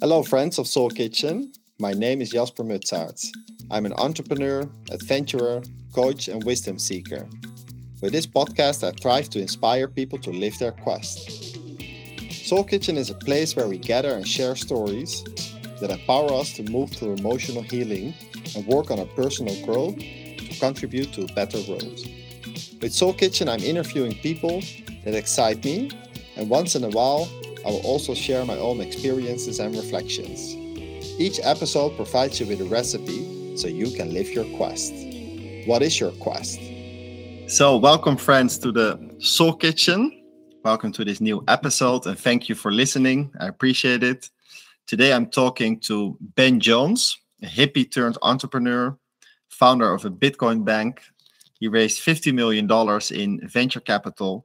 Hello, friends of Soul Kitchen. My name is Jasper Mutsaert. I'm an entrepreneur, adventurer, coach, and wisdom seeker. With this podcast, I strive to inspire people to live their quest. Soul Kitchen is a place where we gather and share stories that empower us to move through emotional healing and work on our personal growth to contribute to a better world. With Soul Kitchen, I'm interviewing people that excite me, and once in a while, I will also share my own experiences and reflections. Each episode provides you with a recipe so you can live your quest. What is your quest? So, welcome, friends, to the Soul Kitchen. Welcome to this new episode, and thank you for listening. I appreciate it. Today, I'm talking to Ben Jones, a hippie turned entrepreneur, founder of a Bitcoin bank. He raised $50 million in venture capital,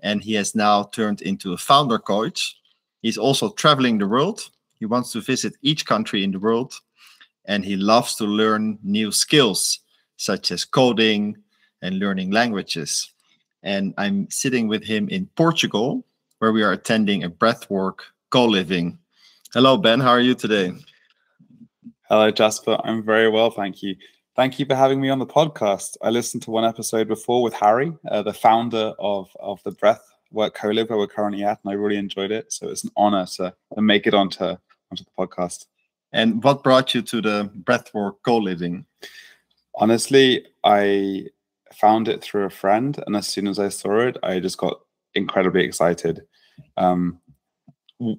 and he has now turned into a founder coach. He's also traveling the world. He wants to visit each country in the world, and he loves to learn new skills such as coding and learning languages. And I'm sitting with him in Portugal, where we are attending a breathwork co living. Hello, Ben. How are you today? Hello, Jasper. I'm very well, thank you. Thank you for having me on the podcast. I listened to one episode before with Harry, uh, the founder of, of the Breath Work Co-Live, where we're currently at, and I really enjoyed it. So it's an honor to, to make it onto, onto the podcast. And what brought you to the Breathwork Co-Living? Honestly, I found it through a friend, and as soon as I saw it, I just got incredibly excited. Um,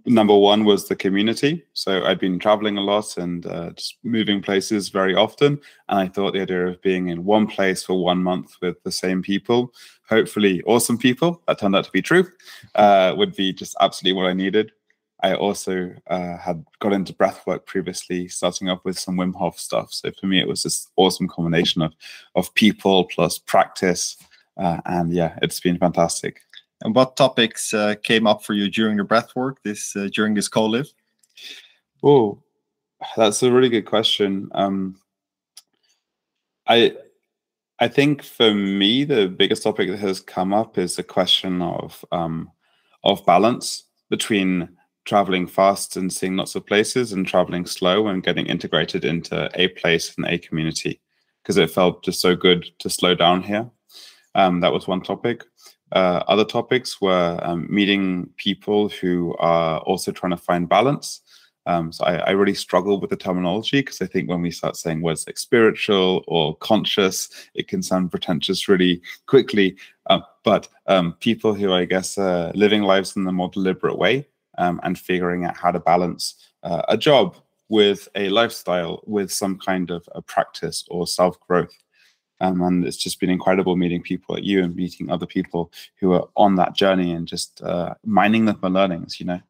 number one was the community. So I'd been traveling a lot and uh, just moving places very often, and I thought the idea of being in one place for one month with the same people, hopefully awesome people, that turned out to be true, uh, would be just absolutely what I needed. I also uh, had got into breath work previously, starting up with some Wim Hof stuff. So for me, it was this awesome combination of of people plus practice, uh, and yeah, it's been fantastic. And what topics uh, came up for you during the breath work this uh, during this co-live? Oh, that's a really good question. Um, I I think for me, the biggest topic that has come up is the question of um, of balance between traveling fast and seeing lots of places and traveling slow and getting integrated into a place and a community because it felt just so good to slow down here. Um, that was one topic. Uh, other topics were um, meeting people who are also trying to find balance. Um, so I, I, really struggle with the terminology because I think when we start saying words like spiritual or conscious, it can sound pretentious really quickly. Uh, but um, people who I guess are living lives in a more deliberate way um, and figuring out how to balance uh, a job with a lifestyle, with some kind of a practice or self growth. Um, and it's just been incredible meeting people like you and meeting other people who are on that journey and just uh, mining them for learnings, you know.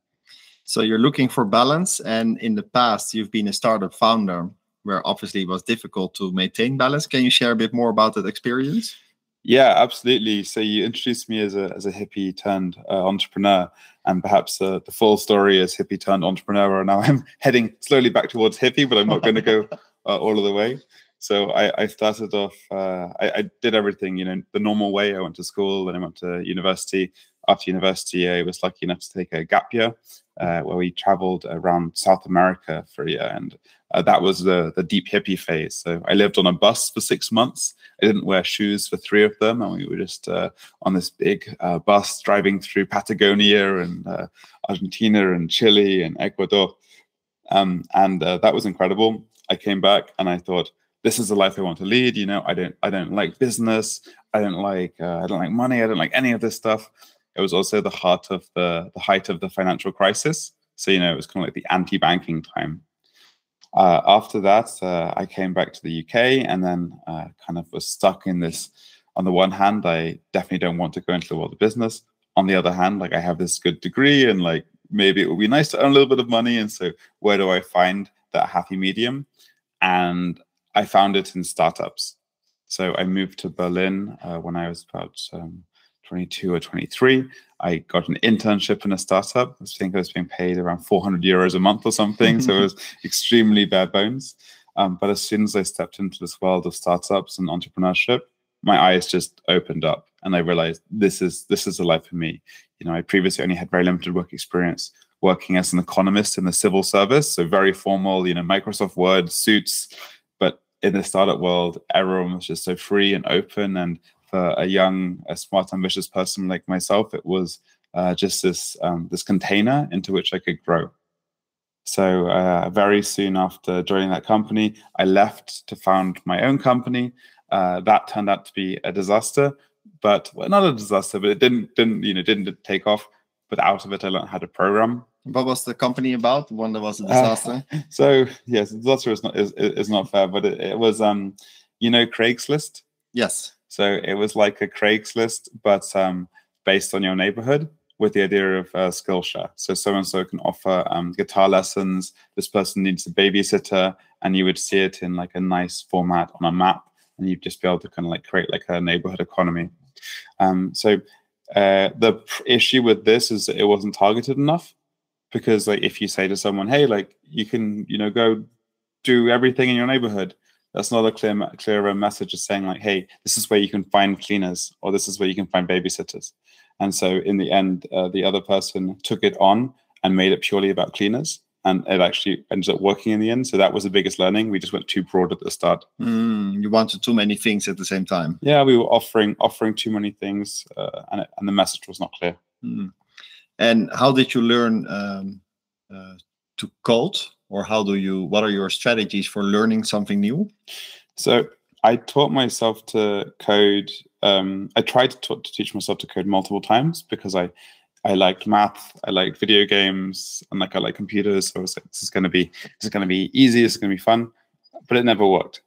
So you're looking for balance, and in the past you've been a startup founder, where obviously it was difficult to maintain balance. Can you share a bit more about that experience? Yeah, absolutely. So you introduced me as a as a hippie turned uh, entrepreneur, and perhaps uh, the full story is hippie turned entrepreneur. And now I'm heading slowly back towards hippie, but I'm not going to go uh, all of the way. So I, I started off. Uh, I, I, did everything, you know, the normal way. I went to school, then I went to university. After university, I was lucky enough to take a gap year, uh, where we traveled around South America for a year, and uh, that was the the deep hippie phase. So I lived on a bus for six months. I didn't wear shoes for three of them, and we were just uh, on this big uh, bus driving through Patagonia and uh, Argentina and Chile and Ecuador, um, and uh, that was incredible. I came back and I thought, this is the life I want to lead. You know, I don't I don't like business. I don't like uh, I don't like money. I don't like any of this stuff. It was also the heart of the the height of the financial crisis. So you know, it was kind of like the anti-banking time. Uh, after that, uh, I came back to the UK and then uh, kind of was stuck in this. On the one hand, I definitely don't want to go into the world of business. On the other hand, like I have this good degree and like maybe it would be nice to earn a little bit of money. And so, where do I find that happy medium? And I found it in startups. So I moved to Berlin uh, when I was about um, 22 or 23. I got an internship in a startup. I think I was being paid around 400 euros a month or something. so it was extremely bare bones. Um, but as soon as I stepped into this world of startups and entrepreneurship, my eyes just opened up and I realized this is this is the life for me. You know, I previously only had very limited work experience, working as an economist in the civil service. So very formal, you know, Microsoft Word, suits. But in the startup world, everyone was just so free and open. And a young, a smart, ambitious person like myself, it was uh, just this um, this container into which I could grow. So uh, very soon after joining that company, I left to found my own company. Uh, that turned out to be a disaster, but well, not a disaster, but it didn't didn't you know didn't take off. But out of it, I learned how to program. What was the company about? One that was a disaster. Uh, so yes, disaster is not is, is not fair, but it, it was um, you know, Craigslist. Yes. So it was like a Craigslist, but um, based on your neighborhood with the idea of uh, Skillshare. So so and so can offer um, guitar lessons. This person needs a babysitter, and you would see it in like a nice format on a map, and you'd just be able to kind of like create like a neighborhood economy. Um, so uh, the issue with this is it wasn't targeted enough because like if you say to someone, "Hey, like you can you know go do everything in your neighborhood," that's not a clear clearer message of saying like, "Hey, this is where you can find cleaners," or "This is where you can find babysitters." And so in the end, uh, the other person took it on and made it purely about cleaners. And it actually ended up working in the end. So that was the biggest learning. We just went too broad at the start. Mm, you wanted too many things at the same time. Yeah, we were offering offering too many things, uh, and it, and the message was not clear. Mm. And how did you learn um, uh, to code, or how do you? What are your strategies for learning something new? So I taught myself to code. Um, I tried to, to teach myself to code multiple times because I I liked math, I liked video games, and like I like computers. So I was like, this is going to be this is going to be easy. Is going to be fun, but it never worked.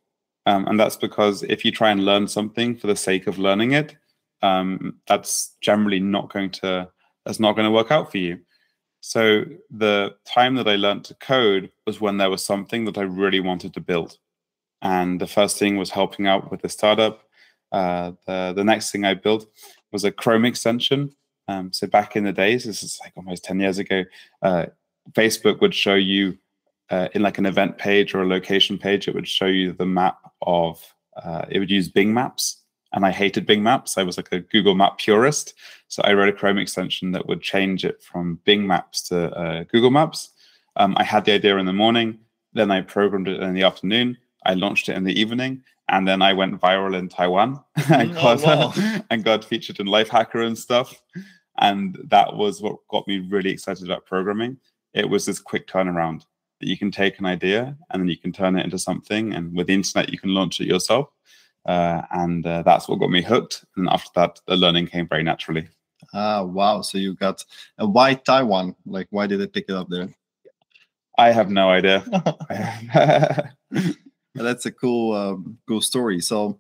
Um, and that's because if you try and learn something for the sake of learning it, um, that's generally not going to that's not going to work out for you. So the time that I learned to code was when there was something that I really wanted to build. And the first thing was helping out with the startup. Uh, the, the next thing I built was a Chrome extension. Um, so back in the days, this is like almost 10 years ago, uh, Facebook would show you uh, in like an event page or a location page, it would show you the map of, uh, it would use Bing Maps. And I hated Bing Maps. I was like a Google Map purist. So I wrote a Chrome extension that would change it from Bing Maps to uh, Google Maps. Um, I had the idea in the morning, then I programmed it in the afternoon I launched it in the evening, and then I went viral in Taiwan and, mm, got, oh, wow. and got featured in Lifehacker and stuff. And that was what got me really excited about programming. It was this quick turnaround that you can take an idea and then you can turn it into something. And with the internet, you can launch it yourself. Uh, and uh, that's what got me hooked. And after that, the learning came very naturally. Ah, wow. So you got a why Taiwan? Like, why did they pick it up there? I have no idea. that's a cool um, cool story. So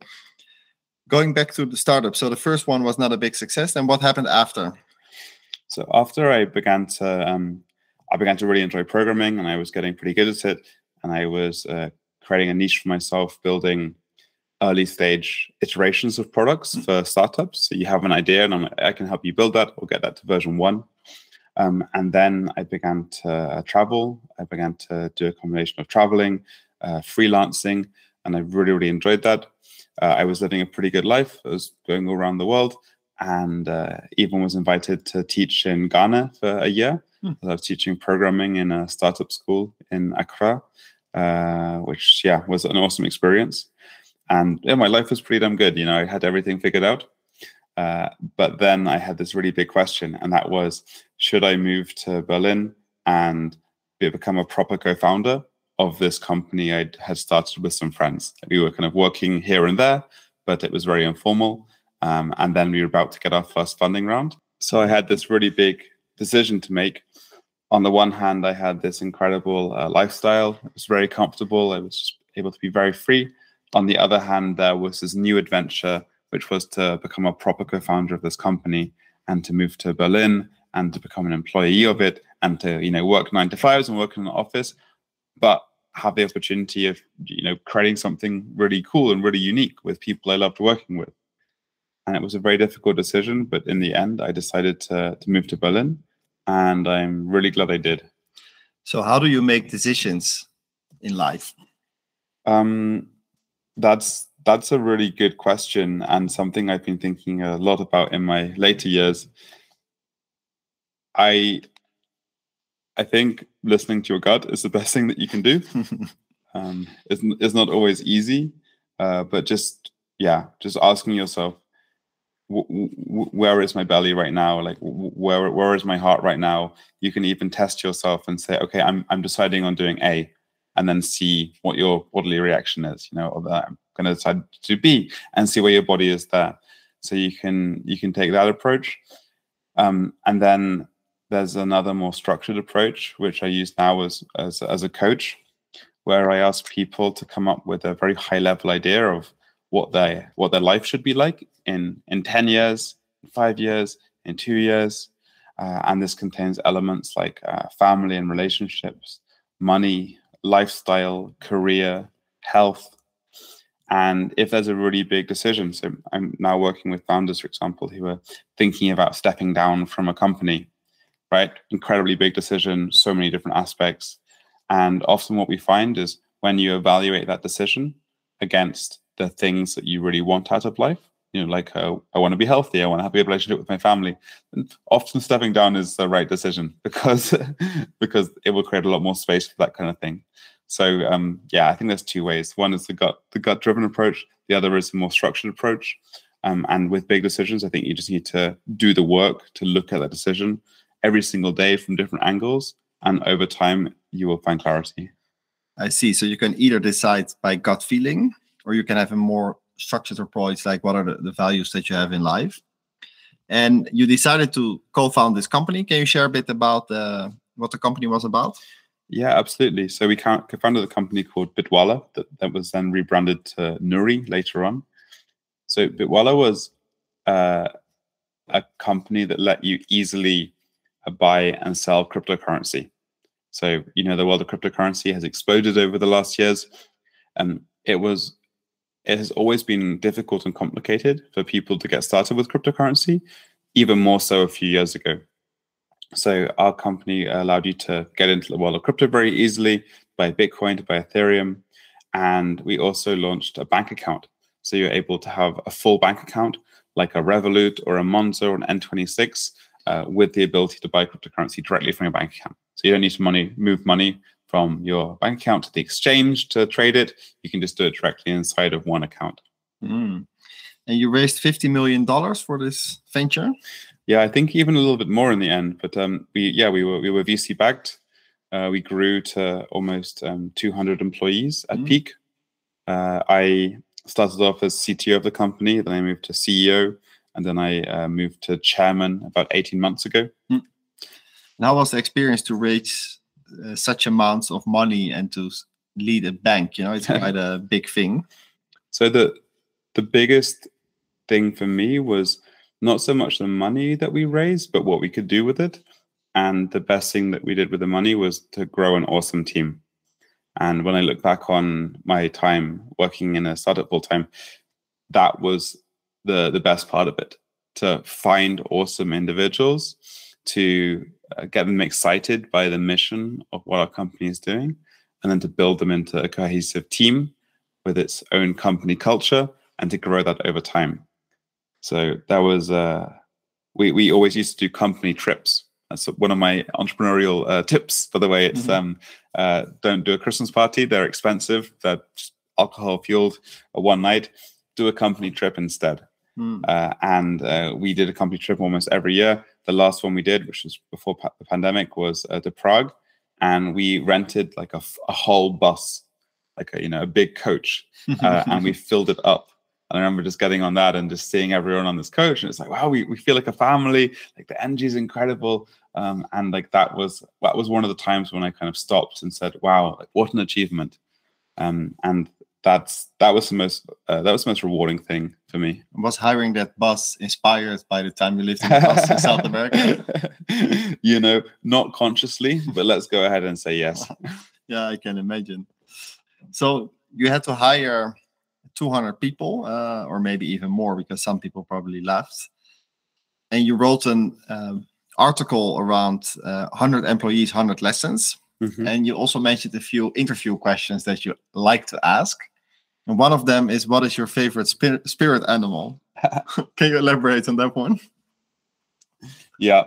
going back to the startup, so the first one was not a big success. And what happened after? So after I began to um, I began to really enjoy programming, and I was getting pretty good at it, and I was uh, creating a niche for myself, building early stage iterations of products mm-hmm. for startups. So you have an idea, and I'm like, I can help you build that or get that to version one. Um, and then I began to uh, travel. I began to do a combination of traveling, uh, freelancing, and I really, really enjoyed that. Uh, I was living a pretty good life. I was going around the world, and uh, even was invited to teach in Ghana for a year. Hmm. I was teaching programming in a startup school in Accra, uh, which yeah was an awesome experience. And yeah, my life was pretty damn good. You know, I had everything figured out. Uh, but then I had this really big question, and that was, should I move to Berlin and be, become a proper co-founder, of this company I had started with some friends. We were kind of working here and there, but it was very informal. Um, and then we were about to get our first funding round. So I had this really big decision to make. On the one hand, I had this incredible uh, lifestyle. It was very comfortable. I was able to be very free. On the other hand, there was this new adventure, which was to become a proper co-founder of this company and to move to Berlin and to become an employee of it and to you know work nine to fives and work in an office. But have the opportunity of you know creating something really cool and really unique with people I loved working with. And it was a very difficult decision, but in the end, I decided to to move to Berlin, and I'm really glad I did. So, how do you make decisions in life? Um, that's that's a really good question and something I've been thinking a lot about in my later years. I I think listening to your gut is the best thing that you can do. um, it's, it's not always easy, uh, but just yeah, just asking yourself, where is my belly right now? Like where where is my heart right now? You can even test yourself and say, okay, I'm I'm deciding on doing A, and then see what your bodily reaction is. You know, or that I'm going to decide to be and see where your body is there. So you can you can take that approach, um, and then there's another more structured approach which I use now as as as a coach, where I ask people to come up with a very high level idea of what their what their life should be like in in 10 years five years in two years uh, and this contains elements like uh, family and relationships money lifestyle career health and if there's a really big decision so i'm now working with founders for example who are thinking about stepping down from a company right incredibly big decision so many different aspects and often what we find is when you evaluate that decision against the things that you really want out of life. You know, like uh, I want to be healthy, I want to have a good relationship with my family. And often stepping down is the right decision because because it will create a lot more space for that kind of thing. So um, yeah, I think there's two ways. One is the gut the gut driven approach. The other is a more structured approach. Um, and with big decisions, I think you just need to do the work to look at that decision every single day from different angles, and over time, you will find clarity. I see. So you can either decide by gut feeling or you can have a more structured approach like what are the, the values that you have in life. And you decided to co-found this company. Can you share a bit about uh, what the company was about? Yeah absolutely. So we co-founded a company called bitwala that, that was then rebranded to nuri later on. So bitwala was uh, a company that let you easily uh, buy and sell cryptocurrency. So you know the world of cryptocurrency has exploded over the last years and it was it has always been difficult and complicated for people to get started with cryptocurrency, even more so a few years ago. So our company allowed you to get into the world of crypto very easily, buy Bitcoin, buy Ethereum, and we also launched a bank account. So you're able to have a full bank account like a Revolut or a Monzo or an N26 uh, with the ability to buy cryptocurrency directly from your bank account. So you don't need to money move money from your bank account to the exchange to trade it. You can just do it directly inside of one account. Mm. And you raised fifty million dollars for this venture. Yeah, I think even a little bit more in the end. But um, we yeah we were we were VC backed. Uh, we grew to almost um, 200 employees at mm. peak. Uh, I started off as CTO of the company, then I moved to CEO, and then I uh, moved to chairman about 18 months ago. Mm. And how was the experience to raise uh, such amounts of money and to lead a bank you know it's quite a big thing. So the the biggest thing for me was not so much the money that we raised but what we could do with it. And the best thing that we did with the money was to grow an awesome team. And when i look back on my time working in a startup full time that was the the best part of it to find awesome individuals to uh, get them excited by the mission of what our company is doing, and then to build them into a cohesive team with its own company culture and to grow that over time. So that was uh, we we always used to do company trips. That's one of my entrepreneurial uh, tips. By the way, it's mm-hmm. um, uh, don't do a Christmas party; they're expensive. They're alcohol fueled. One night, do a company trip instead. Mm. Uh, and uh, we did a company trip almost every year. The last one we did, which was before pa- the pandemic, was uh, to Prague, and we rented like a, a whole bus, like a you know a big coach, uh, and we filled it up. And I remember just getting on that and just seeing everyone on this coach, and it's like, wow, we, we feel like a family. Like the energy is incredible, um, and like that was that was one of the times when I kind of stopped and said, wow, like, what an achievement. Um, and that's that was the most uh, that was the most rewarding thing for me. Was hiring that bus inspired by the time you lived in the bus in South America? you know, not consciously, but let's go ahead and say yes. yeah, I can imagine. So you had to hire 200 people, uh, or maybe even more, because some people probably left. And you wrote an um, article around uh, 100 employees, 100 lessons. Mm-hmm. And you also mentioned a few interview questions that you like to ask. And one of them is, what is your favorite spirit, spirit animal? Can you elaborate on that one? Yeah.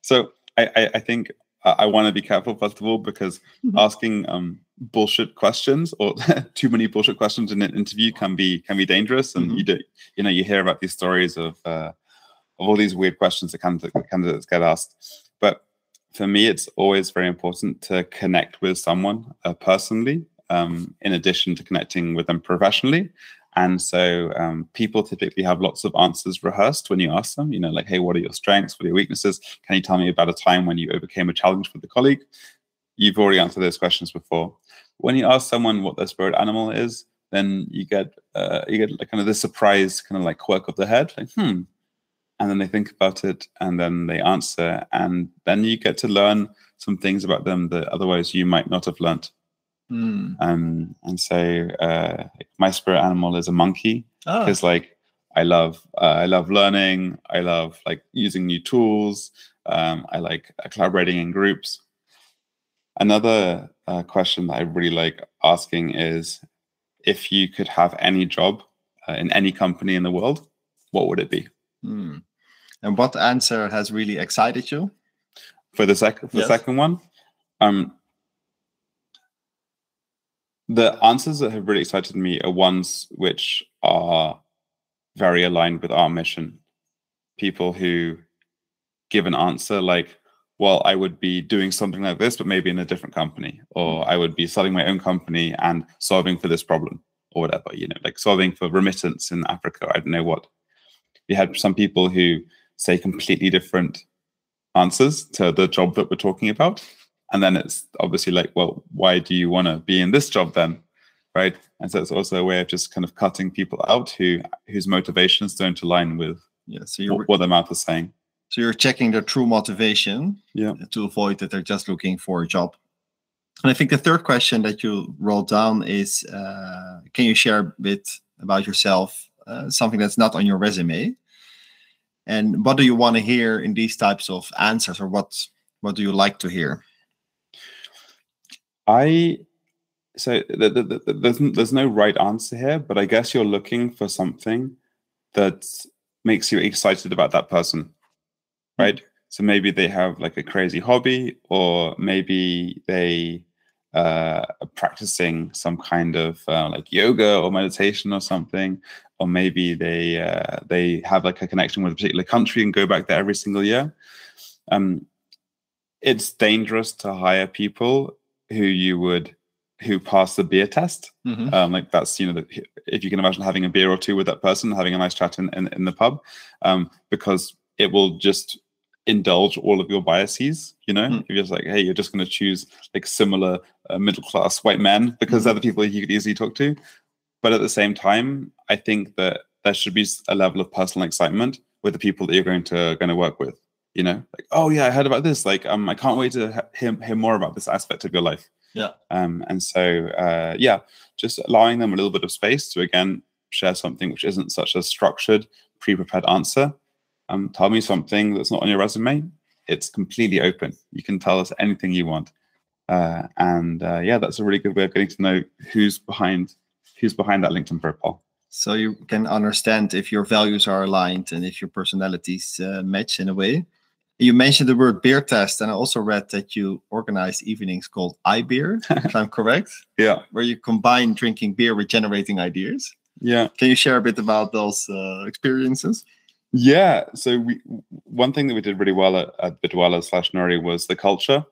So I, I, I think I, I want to be careful first of all because Mm-hmm. asking um, bullshit questions or too many bullshit questions in an interview can be can be dangerous. And Mhm. you do you know you hear about these stories of uh, of all these weird questions that candidate, candidates get asked. But for me, it's always very important to connect with someone uh, personally, um, in addition to connecting with them professionally. And so um, people typically have lots of answers rehearsed when you ask them, you know, like, hey, what are your strengths? What are your weaknesses? Can you tell me about a time when you overcame a challenge with a colleague? You've already answered those questions before. When you ask someone what their spirit animal is, then you get uh, you get like kind of this surprise kind of like quirk of the head, like, hmm. And then they think about it and then they answer. And then you get to learn some things about them that otherwise you might not have learned. Hmm. Um, and so uh, my spirit animal is a monkey Ah, because like I love uh, I love learning. I love like using new tools. Um, I like uh, collaborating in groups. Another uh, question that I really like asking is if you could have any job uh, in any company in the world, what would it be? hmm. And what answer has really excited you? For the second for Yes. the second one, um, the answers that have really excited me are ones which are very aligned with our mission. People who give an answer like, well, I would be doing something like this, but maybe in a different company, or mm-hmm. I would be starting my own company and solving for this problem, or whatever, you know, like solving for remittance in Africa. I don't know what. We had some people who say completely different answers to the job that we're talking about. And then it's obviously like, well, why do you want to be in this job then? Right. And so it's also a way of just kind of cutting people out who whose motivations don't align with Yeah, so you're what, their mouth is saying. so you're checking their true motivation Yeah. to avoid that they're just looking for a job. And I think the third question that you wrote down is uh, can you share a bit about yourself, uh, something that's not on your resume? And what do you want to hear in these types of answers, or what what do you like to hear? I so the, the, the, there's there's no right answer here, but I guess you're looking for something that makes you excited about that person, right? So maybe they have like a crazy hobby, or maybe they uh, are practicing some kind of uh, like yoga or meditation or something, or maybe they uh, they have like a connection with a particular country and go back there every single year. Um, it's dangerous to hire people who you would who pass the beer test. Mhm. Um, like that's you know the, if you can imagine having a beer or two with that person, having a nice chat in in, in the pub, um, because it will just indulge all of your biases. You know, if you're just like, hey, you're just going to choose like similar uh, middle class white men because they're the people you could easily talk to. But at the same time, I think that there should be a level of personal excitement with the people that you're going to going to work with. You know, like, oh yeah, I heard about this. Like, um, I can't wait to hear, hear more about this aspect of your life. Yeah. Um, and so, uh, yeah, just allowing them a little bit of space to again share something which isn't such a structured, pre-prepared answer. Um, tell me something that's not on your resume. It's completely open. You can tell us anything you want. Uh, and uh, yeah, that's a really good way of getting to know who's behind who's behind that LinkedIn profile. So you can understand if your values are aligned and if your personalities uh, match in a way. You mentioned the word beer test, and I also read that you organized evenings called I Beer, if I'm correct, Yeah, where you combine drinking beer with generating ideas. yeah. Can you share a bit about those uh, experiences? Yeah. So we one thing that we did really well at, at Bitwala slash Nuri was the culture,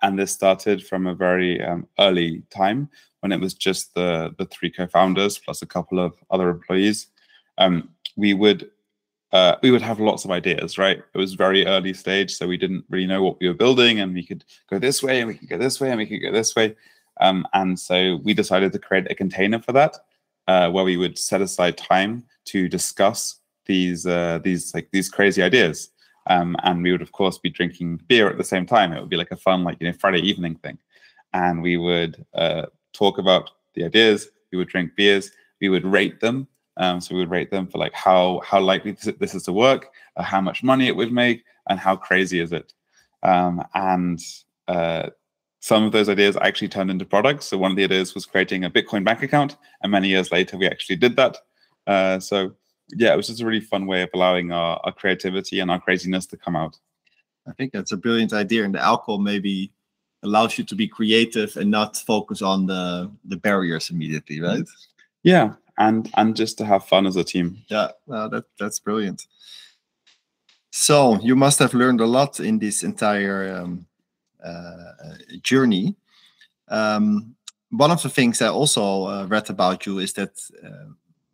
and this started from a very um, early time when it was just the the three co-founders plus a couple of other employees. Um, we would uh, we would have lots of ideas, right? It was very early stage, so we didn't really know what we were building, and we could go this way, and we could go this way, and we could go this way. Um, and so we decided to create a container for that, uh, where we would set aside time to discuss these uh, these like these crazy ideas. Um, and we would of course be drinking beer at the same time. It would be like a fun like you know Friday evening thing, and we would uh, talk about the ideas. We would drink beers. We would rate them. Um, so we would rate them for like how how likely this, is to work, uh, how much money it would make, and how crazy is it. Um, and uh, some of those ideas actually turned into products. So one of the ideas was creating a Bitcoin bank account, and many years later we actually did that. Uh, so yeah, it was just a really fun way of allowing our, our creativity and our craziness to come out. I think that's a brilliant idea, and the alcohol maybe allows you to be creative and not focus on the the barriers immediately, right? Yeah, and and just to have fun as a team. Yeah, well, that that's brilliant. So you must have learned a lot in this entire um, uh, journey. Um, one of the things I also uh, read about you is that uh,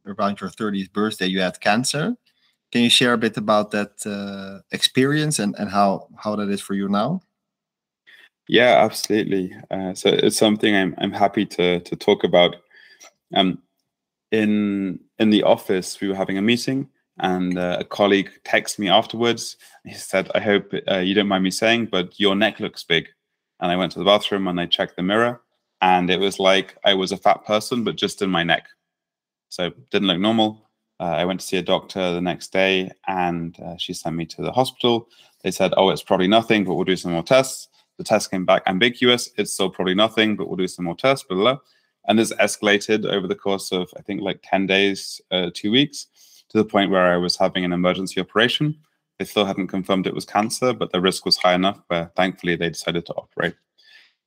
around your 30th birthday you had cancer. Can you share a bit about that uh, experience and, and how how that is for you now? Yeah, absolutely. Uh, so it's something I'm I'm happy to to talk about. Um, in in the office, we were having a meeting, and uh, a colleague texted me afterwards. He said, "I hope uh, you don't mind me saying, but your neck looks big." And I went to the bathroom and I checked the mirror, and it was like I was a fat person, but just in my neck. So didn't look normal. Uh, I went to see a doctor the next day, and uh, she sent me to the hospital. They said, "Oh, it's probably nothing, but we'll do some more tests." The test came back ambiguous. It's still probably nothing, but we'll do some more tests. Blah blah. blah. And this escalated over the course of I think like ten days, uh, two weeks, to the point where I was having an emergency operation. They still hadn't confirmed it was cancer, but the risk was high enough where thankfully they decided to operate.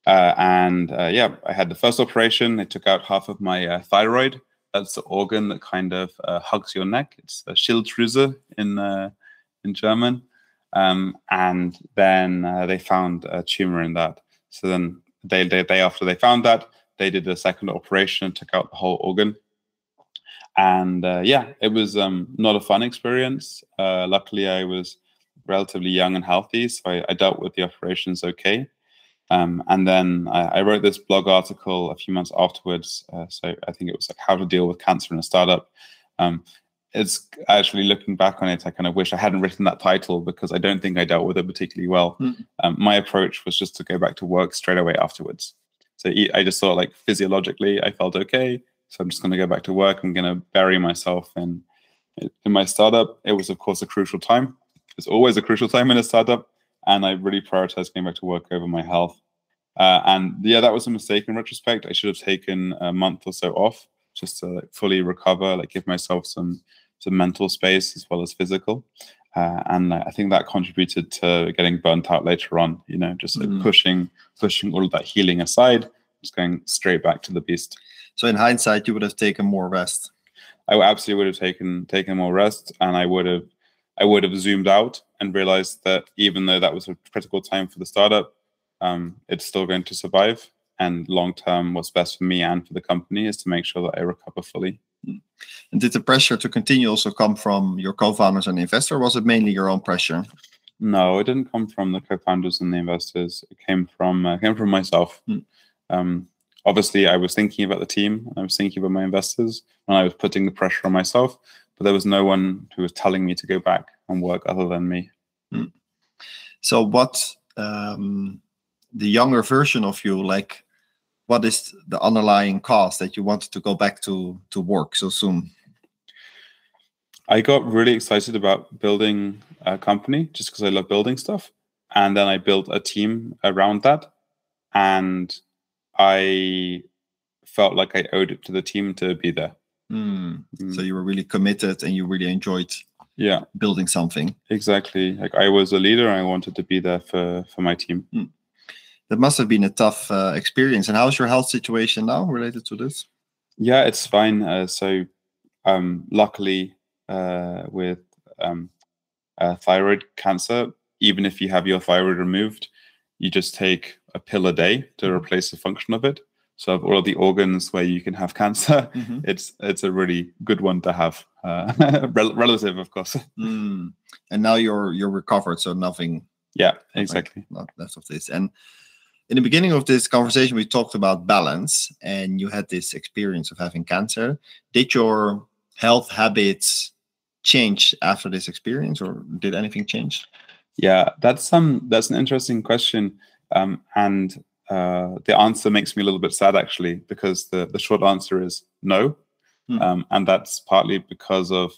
Uh, and uh, yeah, I had the first operation. They took out half of my uh, thyroid. That's the organ that kind of uh, hugs your neck. It's a Schilddrüse in uh, in German. Um, and then uh, they found a tumor in that. So then the day, day after they found that, they did a second operation and took out the whole organ. And yeah, it was um, not a fun experience. luckily, I was relatively young and healthy, so I, I dealt with the operations okay. Um, and then I, I, wrote this blog article a few months afterwards. Uh, so I think it was like how to deal with cancer in a startup. Um, it's actually looking back on it, I kind of wish I hadn't written that title because I don't think I dealt with it particularly well. Mm. Um, my approach was just to go back to work straight away afterwards. So I just thought like physiologically, I felt okay. So I'm just going to go back to work. I'm going to bury myself in in my startup. It was of course a crucial time. It's always a crucial time in a startup and I really prioritized going back to work over my health. Uh, and yeah, that was a mistake in retrospect. I should have taken a month or so off just to like, fully recover, like give myself some some mental space as well as physical. Uh, and I think that contributed to getting burnt out later on. You know, just like mm. pushing pushing all of that healing aside, just going straight back to the beast. So in hindsight, you would have taken more rest. I absolutely would have taken taken more rest, and I would have I would have zoomed out and realized that even though that was a critical time for the startup, um, it's still going to survive. And long term, what's best for me and for the company is to make sure that I recover fully. And did the pressure to continue also come from your co-founders and investor? was it mainly your own pressure? No, it didn't come from the co-founders and the investors. It came from uh, came from myself. Hmm. Um, obviously, I was thinking about the team. I was thinking about my investors, and I was putting the pressure on myself but there was no one who was telling me to go back and work other than me. Hmm. So, what um, the younger version of you like? What is the underlying cause that you wanted to go back to to work so soon? I got really excited about building a company just because I love building stuff, and then I built a team around that, and I felt like I owed it to the team to be there. Mm. Mm. So you were really committed and you really enjoyed yeah building something. Exactly. Like I was a leader I wanted to be there for for my team. Mm. That must have been a tough uh, experience. And how's your health situation now related to this? Yeah, it's fine. Uh, so um, luckily uh, with um, uh, thyroid cancer, even if you have your thyroid removed, you just take a pill a day to mm-hmm. replace the function of it. So of all of the organs where you can have cancer, mm-hmm. it's it's a really good one to have. Uh, rel- relative, of course. Mm. And now you're you're recovered, so nothing. Yeah, exactly. Not less of this. And in the beginning of this conversation, we talked about balance, and you had this experience of having cancer. Did your health habits change after this experience, or did anything change? Yeah, that's some um, that's an interesting question, um, and uh, the answer makes me a little bit sad actually, because the, the short answer is no. Hmm. Um, and that's partly because of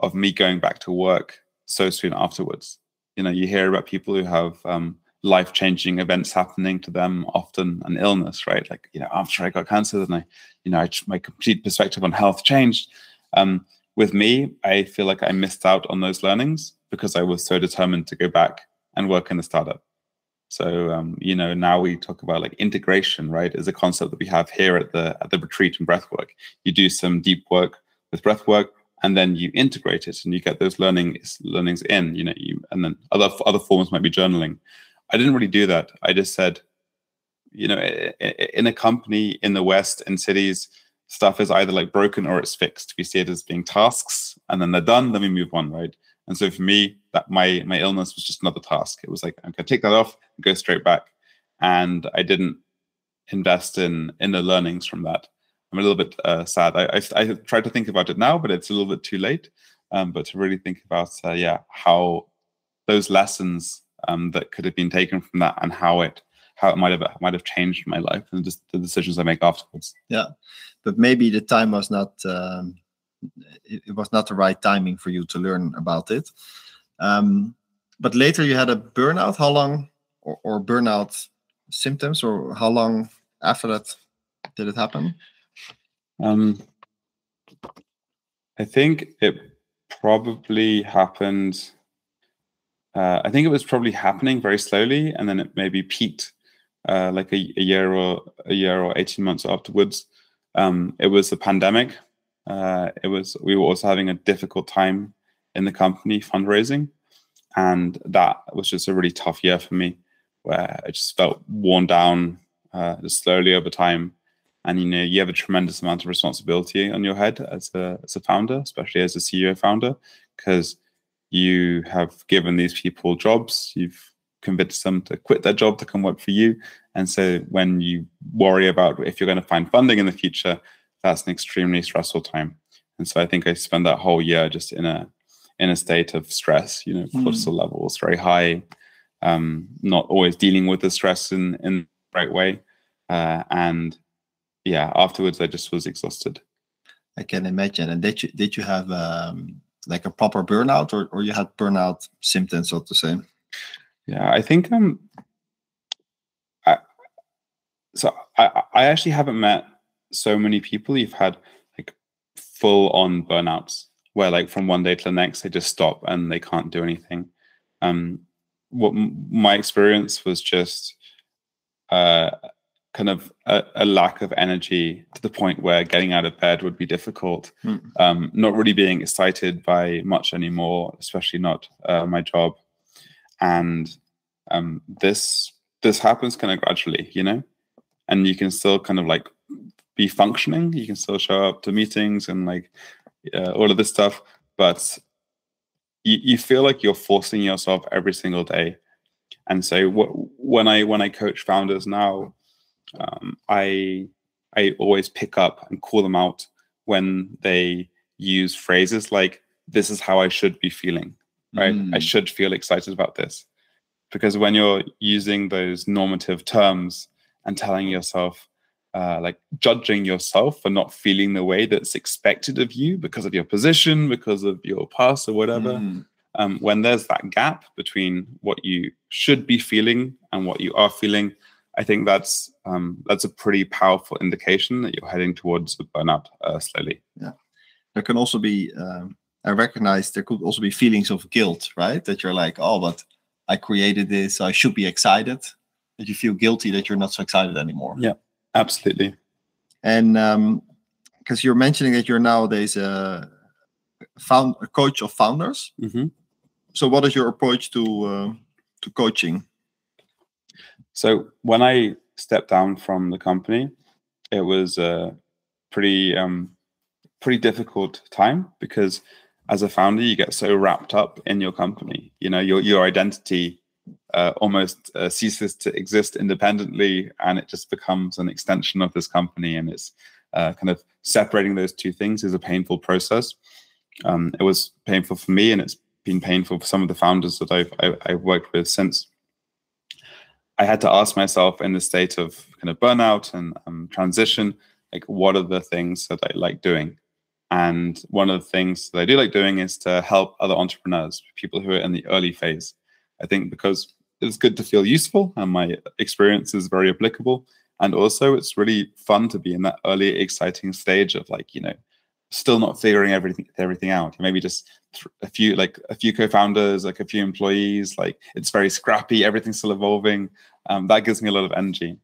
of me going back to work so soon afterwards. You know, you hear about people who have um, life changing events happening to them, often an illness, right? Like, you know, after I got cancer, then I, you know, I, my complete perspective on health changed. Um, with me, I feel like I missed out on those learnings because I was so determined to go back and work in a startup. So um, you know now we talk about like integration, right? Is a concept that we have here at the at the retreat and breathwork. You do some deep work with breathwork, and then you integrate it, and you get those learnings learnings in. You know, you and then other other forms might be journaling. I didn't really do that. I just said, you know, in a company in the West in cities, stuff is either like broken or it's fixed. We see it as being tasks, and then they're done. Then we move on, right? And so for me, that my my illness was just another task. It was like I'm gonna take that off and go straight back. And I didn't invest in in the learnings from that. I'm a little bit uh, sad. I, I, I tried to think about it now, but it's a little bit too late. Um, but to really think about uh, yeah how those lessons um, that could have been taken from that and how it how it might have might have changed my life and just the decisions I make afterwards. Yeah, but maybe the time was not um, it, it, was not the right timing for you to learn about it. Um, but later you had a burnout. How long, or, or burnout symptoms, or how long after that did it happen? Um, I think it probably happened. Uh, I think it was probably happening very slowly, and then it maybe peaked uh, like a, a, year or a year or eighteen months afterwards. Um, it was a pandemic, uh, it was we were also having a difficult time in the company fundraising, and that was just a really tough year for me, where I just felt worn down uh, just slowly over time. And you know, you have a tremendous amount of responsibility on your head as a as a founder, especially as a CEO founder, because you have given these people jobs, you've convinced them to quit their job to come work for you. And so when you worry about if you're going to find funding in the future, that's an extremely stressful time. And so I think I spent that whole year just in a in a state of stress, you know, hmm. cortisol mm. levels very high, um, not always dealing with the stress in in the right way. Uh, and yeah, afterwards I just was exhausted. I can imagine. And did you did you have um, like a proper burnout or, or you had burnout symptoms, so to say? Yeah, I think um I so I I actually haven't met so many people you've had like full on burnouts where like from one day to the next they just stop and they can't do anything um what my experience was just uh kind of a, a, lack of energy to the point where getting out of bed would be difficult mm. um not really being excited by much anymore especially not uh, my job and um this this happens kind of gradually you know and you can still kind of like be functioning. You can still show up to meetings and like uh, all of this stuff, but you, you feel like you're forcing yourself every single day. And so when I when I coach founders now, um, I I always pick up and call them out when they use phrases like "This is how I should be feeling." Right? Mm. I should feel excited about this because when you're using those normative terms and telling yourself uh, like judging yourself for not feeling the way that's expected of you because of your position, because of your past or whatever. Mm. Um, when there's that gap between what you should be feeling and what you are feeling, I think that's um, that's a pretty powerful indication that you're heading towards a burnout uh, slowly. Yeah, there can also be. Um, I recognize there could also be feelings of guilt, right? That you're like, oh, but I created this, so I should be excited. That you feel guilty that you're not so excited anymore. Yeah. Absolutely. And because um, you're mentioning that you're nowadays a, found, a coach of founders. Mm-hmm. So, what is your approach to uh, to coaching? So, when I stepped down from the company, it was a pretty um, pretty difficult time because as a founder, you get so wrapped up in your company. You know, your your identity uh, almost uh, ceases to exist independently and it just becomes an extension of this company and it's uh, kind of separating those two things is a painful process um, it was painful for me and it's been painful for some of the founders that i've, I, have i have worked with since i had to ask myself in the state of kind of burnout and um, transition like what are the things that i like doing and one of the things that i do like doing is to help other entrepreneurs people who are in the early phase I think because it's good to feel useful and my experience is very applicable. And also, it's really fun to be in that early, exciting stage of like, you know, still not figuring everything everything out. Maybe just a few like a few co-founders, like a few employees. Like it's very scrappy. Everything's still evolving. Um, that gives me a lot of energy.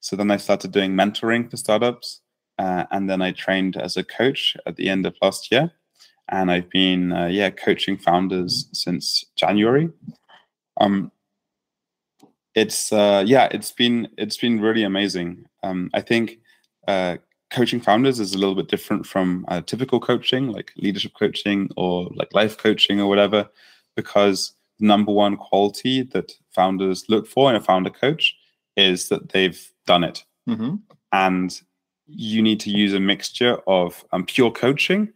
So then I started doing mentoring for startups, uh, and then I trained as a coach at the end of last year, and I've been uh, yeah coaching founders since January. Um, it's uh, yeah, it's been it's been really amazing. Um, I think uh, coaching founders is a little bit different from uh, typical coaching, like leadership coaching or like life coaching or whatever, because the number one quality that founders look for in a founder coach is that they've done it, mm-hmm. and you need to use a mixture of um, pure coaching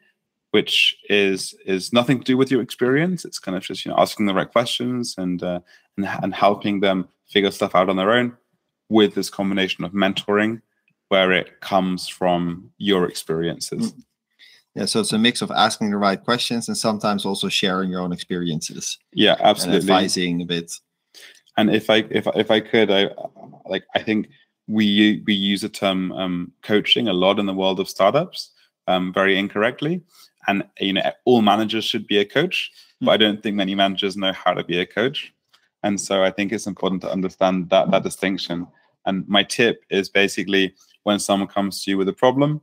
which is is nothing to do with your experience. It's kind of just you know asking the right questions and uh, and, and helping them figure stuff out on their own with this combination of mentoring where it comes from your experiences. Mm. Yeah, so it's a mix of asking the right questions and sometimes also sharing your own experiences. Yeah, absolutely. And advising a bit. And if I if if I could, I like I think we we use the term um, coaching a lot in the world of startups um, very incorrectly, and you know all managers should be a coach, mm. but I don't think many managers know how to be a coach. And so I think it's important to understand that that distinction. And my tip is basically when someone comes to you with a problem,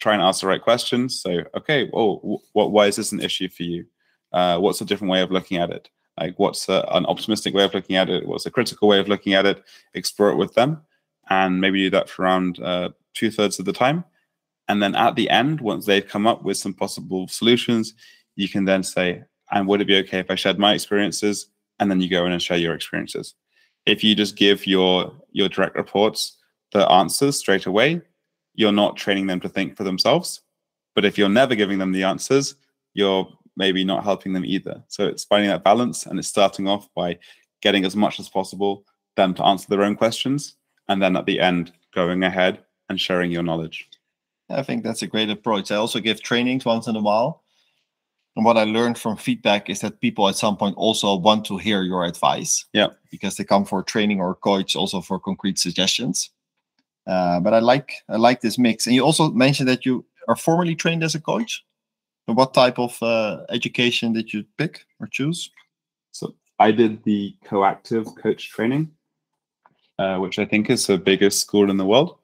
try and ask the right questions. So, okay, oh, what, why is this an issue for you? Uh, what's a different way of looking at it? Like, what's a, an optimistic way of looking at it? What's a critical way of looking at it? Explore it with them, and maybe do that for around uh, two thirds of the time. And then at the end, once they've come up with some possible solutions, you can then say, and would it be okay if I shared my experiences? and then you go in and share your experiences. If you just give your your direct reports the answers straight away, you're not training them to think for themselves. But if you're never giving them the answers, you're maybe not helping them either. So it's finding that balance and it's starting off by getting as much as possible them to answer their own questions and then at the end going ahead and sharing your knowledge. I think that's a great approach. I also give trainings once in a while and what I learned from feedback is that people at some point also want to hear your advice. Yeah. Because they come for training or coach also for concrete suggestions. Uh, but I like I like this mix. And you also mentioned that you are formally trained as a coach. So what type of uh, education did you pick or choose? So I did the coactive coach training, uh, which I think is the biggest school in the world,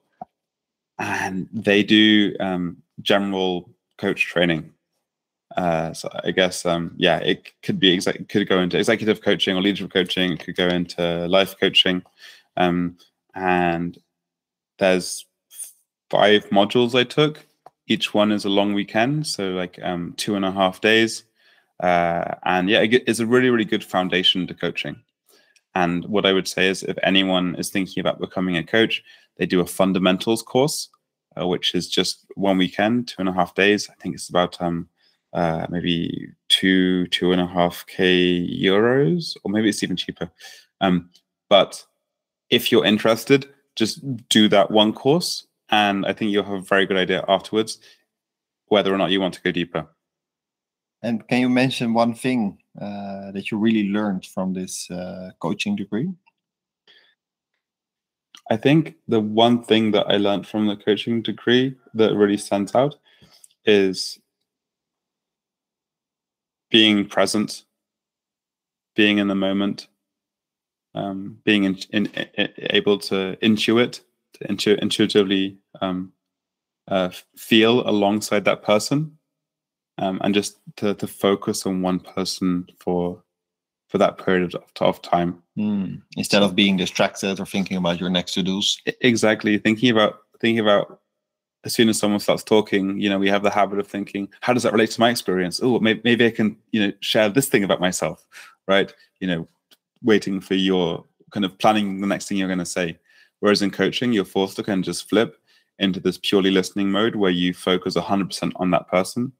and they do um, general coach training. Uh, so I guess um, yeah, it could be exact could go into executive coaching or leadership coaching. It could go into life coaching, um, and there's five modules I took. Each one is a long weekend, so like um, two and a half days. Uh, and yeah, it's a really really good foundation to coaching. And what I would say is, if anyone is thinking about becoming a coach, they do a fundamentals course, uh, which is just one weekend, two and a half days. I think it's about um, uh, maybe two two and a half k euros, or maybe it's even cheaper. Um, but if you're interested, just do that one course, and I think you'll have a very good idea afterwards whether or not you want to go deeper. And can you mention one thing uh, that you really learned from this uh, coaching degree? I think the one thing that I learned from the coaching degree that really stands out is being present, being in the moment, um, being in, in, in, able to intuit, to intu- intuitively um, uh, feel alongside that person, um, and just to, to focus on one person for for that period of, of time mm. instead of being distracted or thinking about your next to dos. Exactly, thinking about thinking about as soon as someone starts talking, you know, we have the habit of thinking, how does that relate to my experience? Oh, maybe, maybe I can, you know, share this thing about myself, right? You know, waiting for your kind of planning the next thing you're going to say. Whereas in coaching, you're forced to kind of just flip into this purely listening mode where you focus 100% on that person.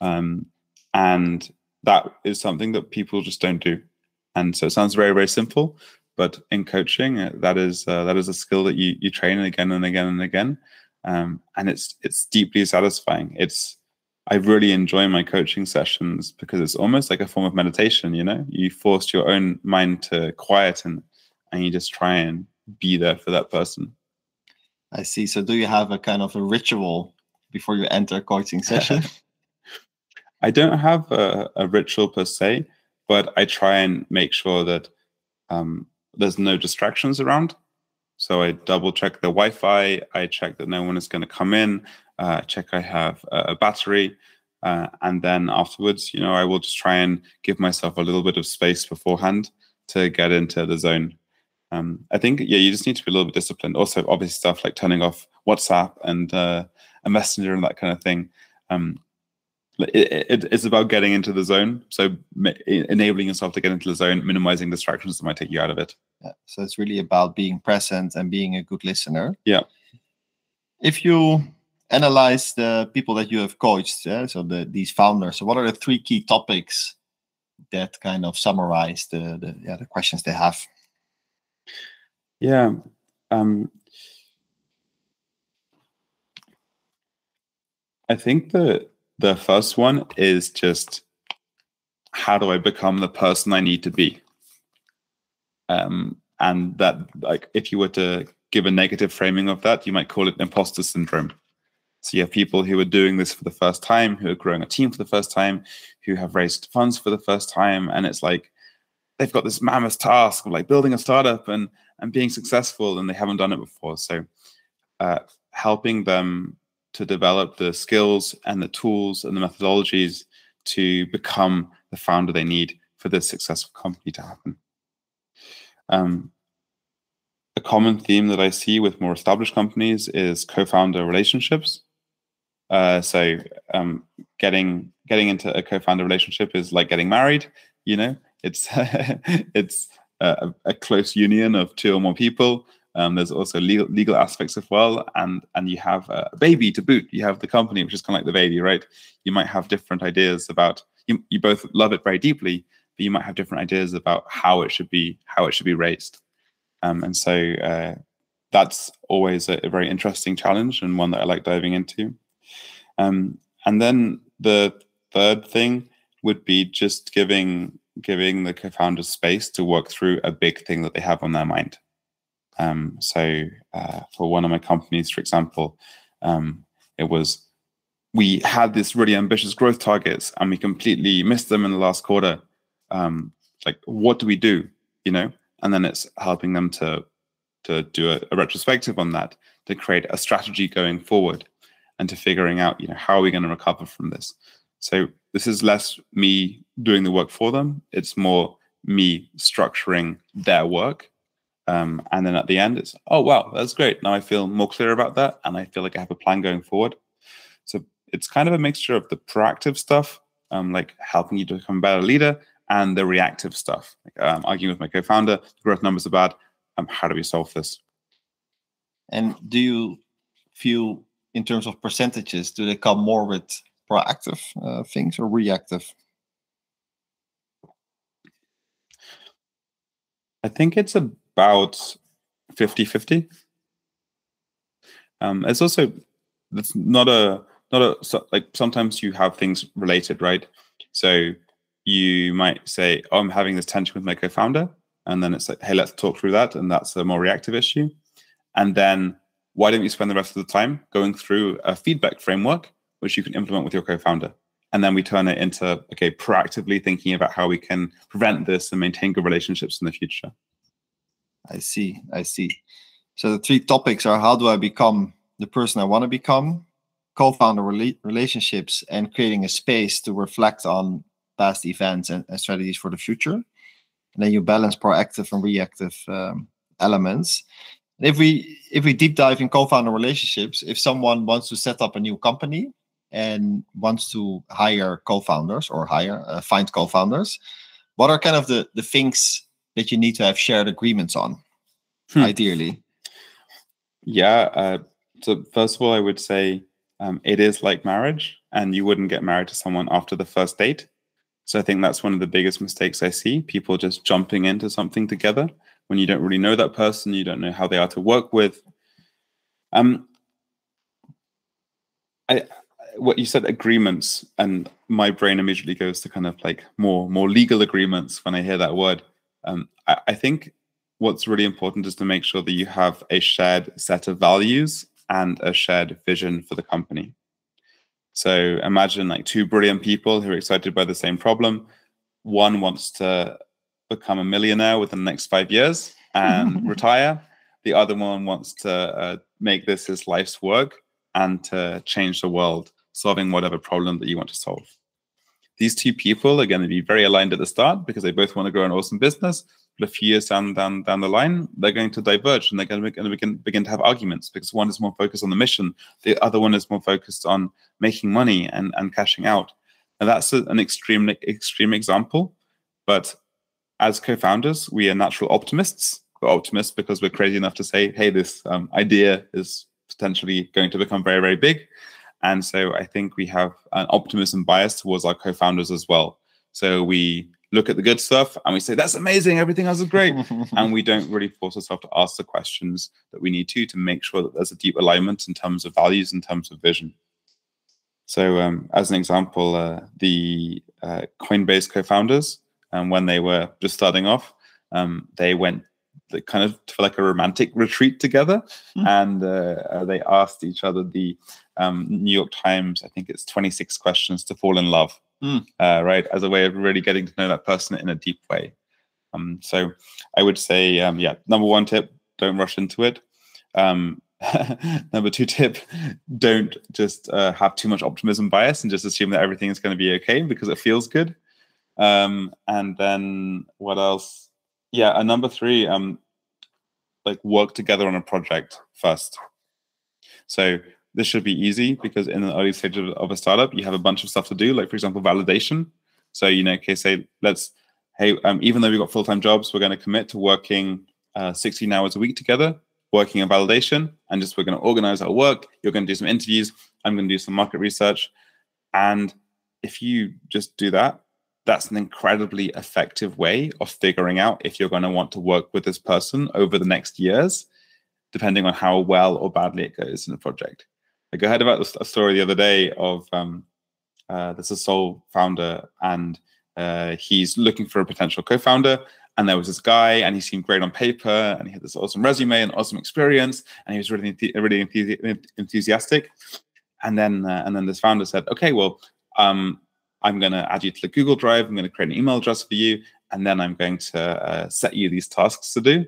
Um, and that is something that people just don't do. And so it sounds very, very simple, but in coaching, uh, that is uh, that is a skill that you you train again and again and again um, and it's it's deeply satisfying. It's I really enjoy my coaching sessions because it's almost like a form of meditation. You know, you force your own mind to quiet and and you just try and be there for that person. I see. So, do you have a kind of a ritual before you enter a coaching session? I don't have a, a, ritual per se, but I try and make sure that um, there's no distractions around. So I double check the Wi-Fi. I check that no one is going to come in. Uh, check I have a, a battery, uh, and then afterwards, you know, I will just try and give myself a little bit of space beforehand to get into the zone. Um, I think yeah, you just need to be a little bit disciplined. Also, obviously stuff like turning off WhatsApp and uh, a messenger and that kind of thing. Um, it, it, it's about getting into the zone. So enabling yourself to get into the zone, minimizing distractions that might take you out of it. Yeah. So it's really about being present and being a good listener. Yeah. If you analyze the people that you have coached, yeah, so the, these founders, so what are the three key topics that kind of summarize the, the yeah the questions they have? Yeah. Um, I think that the first one is just how do I become the person I need to be? Um, and that, like, if you were to give a negative framing of that, you might call it imposter syndrome. So you have people who are doing this for the first time, who are growing a team for the first time, who have raised funds for the first time, and it's like they've got this mammoth task of like building a startup and and being successful, and they haven't done it before. So uh, helping them to develop the skills and the tools and the methodologies to become the founder they need for this successful company to happen. Um, a common theme that I see with more established companies is co-founder relationships. Uh, so um, getting getting into a co-founder relationship is like getting married. You know, it's it's a, a, close union of two or more people. Um, there's also legal legal aspects as well, and and you have a baby to boot. You have the company, which is kind of like the baby, right? You might have different ideas about you. You both love it very deeply, but you might have different ideas about how it should be how it should be raised. Um, and so uh, that's always a, a, very interesting challenge and one that I like diving into. Um, and then the third thing would be just giving giving the co-founders space to work through a big thing that they have on their mind. Um, so uh, for one of my companies, for example, um, it was we had this really ambitious growth targets and we completely missed them in the last quarter. Um, like, what do we do? You know, and then it's helping them to to do a, a retrospective on that, to create a strategy going forward, and to figuring out, you know, how are we going to recover from this? So this is less me doing the work for them; it's more me structuring their work um, and then at the end, it's, oh, wow, that's great. Now I feel more clear about that. And I feel like I have a plan going forward. So it's kind of a mixture of the proactive stuff, um, like helping you to become a better leader, and the reactive stuff. Like, um, arguing with my co founder, growth numbers are bad. Um, how do we solve this? And do you feel, in terms of percentages, do they come more with proactive uh, things or reactive? I think it's about 50 50 um, it's also it's not a not a so, like sometimes you have things related right? So you might say oh i'm having this tension with my co-founder and then it's like hey let's talk through that and that's a more reactive issue. And then why don't you spend the rest of the time going through a feedback framework which you can implement with your co-founder and then we turn it into okay proactively thinking about how we can prevent this and maintain good relationships in the future I see. I see. So the three topics are how do I become the person I want to become, co-founder rela- relationships, and creating a space to reflect on past events and, and, strategies for the future. And then you balance proactive and reactive um, elements. If we if we deep dive in co-founder relationships, if someone wants to set up a new company and wants to hire co-founders or hire uh, find co-founders, what are kind of the the things that you need to have shared agreements on, hmm. ideally? Yeah. Uh, so first of all, I would say um, it is like marriage, and you wouldn't get married to someone after the first date. So I think that's one of the biggest mistakes I see: people just jumping into something together when you don't really know that person, you don't know how they are to work with. Um, I what you said agreements, and my brain immediately goes to kind of like more more legal agreements when I hear that word. Um, I, I think what's really important is to make sure that you have a shared set of values and a shared vision for the company. So imagine like two brilliant people who are excited by the same problem. One wants to become a millionaire within the next five years and retire. The other one wants to uh, make this his life's work and to change the world, solving whatever problem that you want to solve. These two people are going to be very aligned at the start because they both want to grow an awesome business. But a few years down down down the line, they're going to diverge and they're going to, begin, begin to have arguments because one is more focused on the mission, the other one is more focused on making money and, and cashing out. And that's a, an extreme extreme example. But as co-founders, we are natural optimists. We're optimists because we're crazy enough to say, "Hey, this um, idea is potentially going to become very, very big." And so I think we have an optimism bias towards our co-founders as well. So we look at the good stuff and we say, that's amazing, everything else is great. and we don't really force ourselves to ask the questions that we need to to make sure that there's a deep alignment in terms of values, in terms of vision. So, um, as an example, uh, the uh, Coinbase co founders, um, when they were just starting off, um, they went kind of for like a romantic retreat together mm. and uh, uh, they asked each other the um, New York Times, I think it's 26 questions to fall in love, mm. uh, right? As a way of really getting to know that person in a deep way. Um, so I would say, um, yeah, number one tip, don't rush into it. Um, number two tip, don't just uh, have too much optimism bias and just assume that everything is going to be okay because it feels good. Um, and then what else? Yeah, and number three, um, like work together on a project first. So this should be easy because in the early stage of, of, a startup, you have a bunch of stuff to do, like for example, validation. So you know, okay, say let's hey, um, even though we've got full time jobs, we're going to commit to working uh, 16 hours a week together, working on validation, and just we're going to organize our work. You're going to do some interviews. I'm going to do some market research, and if you just do that, that's an incredibly effective way of figuring out if you're going to want to work with this person over the next years, depending on how well or badly it goes in the project. Like I heard about a story the other day of um, uh, there's a sole founder and uh, he's looking for a potential co-founder. And there was this guy, and he seemed great on paper, and he had this awesome resume and awesome experience, and he was really, really enthusiastic. And then, uh, and then this founder said, "Okay, well, um, I'm going to add you to the Google Drive. I'm going to create an email address for you, and then I'm going to uh, set you these tasks to do."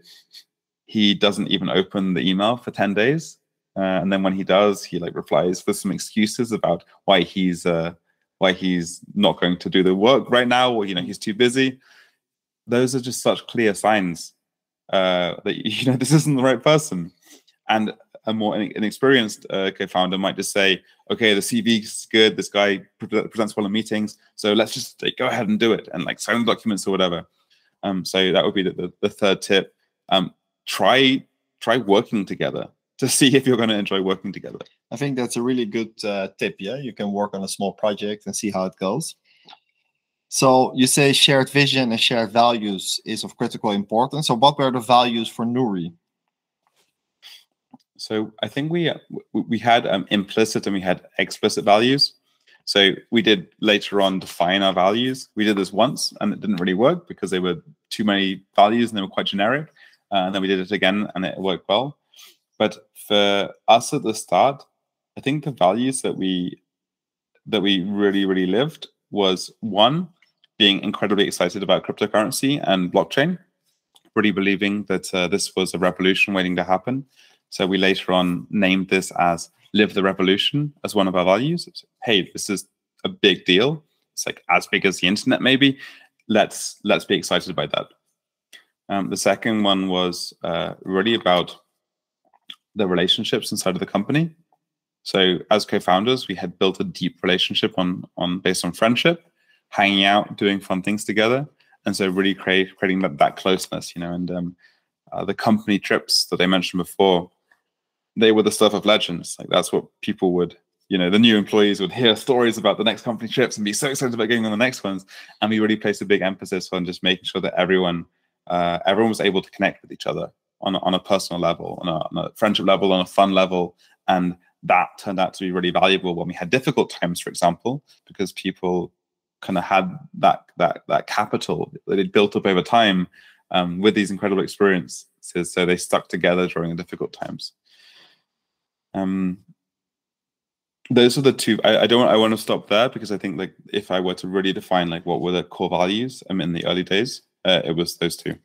He doesn't even open the email for ten days, uh, and then when he does, he like replies with some excuses about why he's uh, why he's not going to do the work right now, or you know he's too busy. Those are just such clear signs uh, that you know this isn't the right person. And a more inexperienced uh, co-founder might just say, "Okay, the CV is good. This guy presents well in meetings, so let's just like, go ahead and do it and like sign the documents or whatever." Um, so that would be the, the, the third tip. Um, try try working together to see if you're going to enjoy working together. I think that's a really good uh, tip. Yeah, you can work on a small project and see how it goes. So you say shared vision and shared values is of critical importance. So what were the values for Nuri? So I think we we had um, implicit and we had explicit values. So we did later on define our values. We did this once and it didn't really work because they were too many values and they were quite generic. Uh, and then we did it again and it worked well. But for us at the start, I think the values that we that we really really lived was one being incredibly excited about cryptocurrency and blockchain, really believing that uh, this was a revolution waiting to happen. So we later on named this as "Live the Revolution" as one of our values. Hey, this is a big deal. It's like as big as the internet, maybe. Let's let's be excited about that. Um, the second one was uh, really about the relationships inside of the company. So as co-founders, we had built a deep relationship on on based on friendship, hanging out, doing fun things together, and so really create, creating that, that closeness, you know. And um, uh, the company trips that I mentioned before, they were the stuff of legends. Like that's what people would, you know, the new employees would hear stories about the next company trips and be so excited about getting on the next ones. And we really placed a big emphasis on just making sure that everyone uh, everyone was able to connect with each other on a, on a personal level, on a, on a friendship level, on a fun level, and that turned out to be really valuable when we had difficult times, for example, because people kind of had that that that capital that they'd built up over time um, with these incredible experiences, so they stuck together during the difficult times. Um, those are the two I, I don't i want to stop there because i think like if i were to really define like what were the core values i mean in the early days uh, it was those two.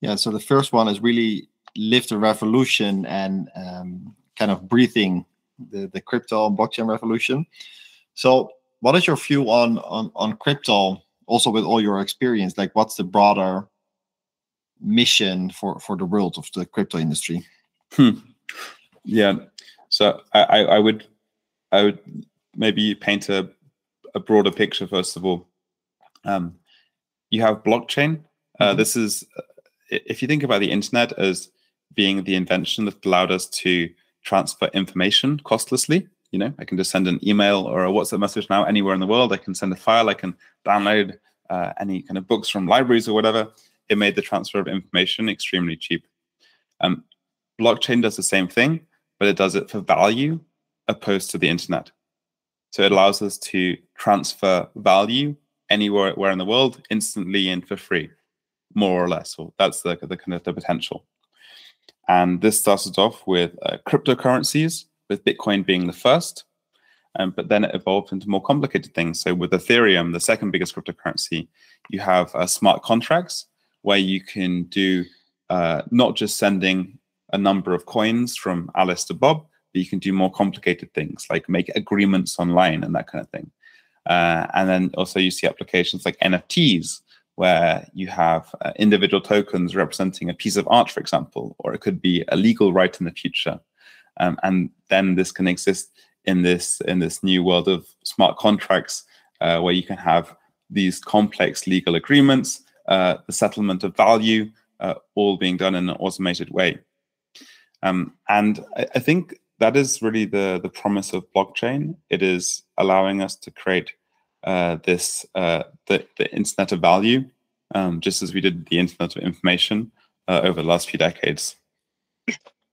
Yeah so the first one is really live the revolution and um, kind of breathing the, the crypto and blockchain revolution. So what is your view on on on crypto also with all your experience? Like what's the broader mission for for the world of the crypto industry? Hmm. yeah so I, I would I would maybe paint a, a broader picture first of all. Um, you have blockchain. Uh, mm-hmm. This is if you think about the internet as being the invention that allowed us to transfer information costlessly. You know, I can just send an email or a WhatsApp message now anywhere in the world. I can send a file. I can download uh, any kind of books from libraries or whatever. It made the transfer of information extremely cheap. Um, blockchain does the same thing, but it does it for value opposed to the internet. So it allows us to transfer value anywhere where in the world instantly and for free, more or less. So that's the, the kind of the potential. And this started off with uh, cryptocurrencies, with Bitcoin being the first. Um, but then it evolved into more complicated things. So with Ethereum, the second biggest cryptocurrency, you have uh, smart contracts where you can do uh, not just sending a number of coins from Alice to Bob, but you can do more complicated things like make agreements online and that kind of thing. Uh, and then also you see applications like NFTs, where you have uh, individual tokens representing a piece of art, for example, or it could be a legal right in the future. Um, and then this can exist in this in this new world of smart contracts, uh, where you can have these complex legal agreements, uh, the settlement of value, uh, all being done in an automated way. Um, and I, I, think that is really the the promise of blockchain. It is allowing us to create uh, this uh, the the internet of value, um, just as we did the internet of information uh, over the last few decades.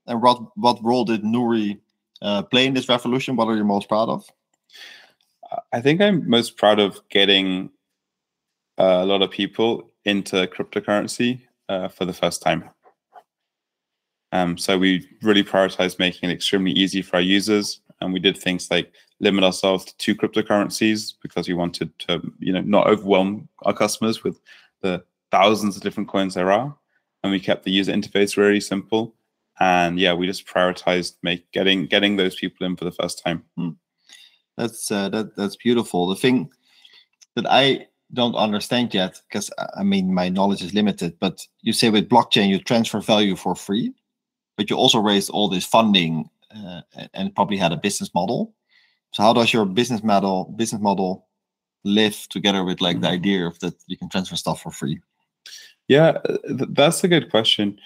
And what what role did Nuri uh, play in this revolution? What are you most proud of? I think I'm most proud of getting uh, a lot of people into cryptocurrency uh, for the first time. Um, so we really prioritized making it extremely easy for our users, and we did things like limit ourselves to two cryptocurrencies because we wanted to, you know, not overwhelm our customers with the thousands of different coins there are, and we kept the user interface really simple. And yeah, we just prioritized make getting getting those people in for the first time. Hmm. That's uh, that that's beautiful. The thing that I don't understand yet, because I mean my knowledge is limited, but you say with blockchain you transfer value for free but you also raised all this funding uh, and probably had a business model. So how does your business model business model live together with like the mm-hmm. idea of that you can transfer stuff for free? Yeah, th- that's a good question.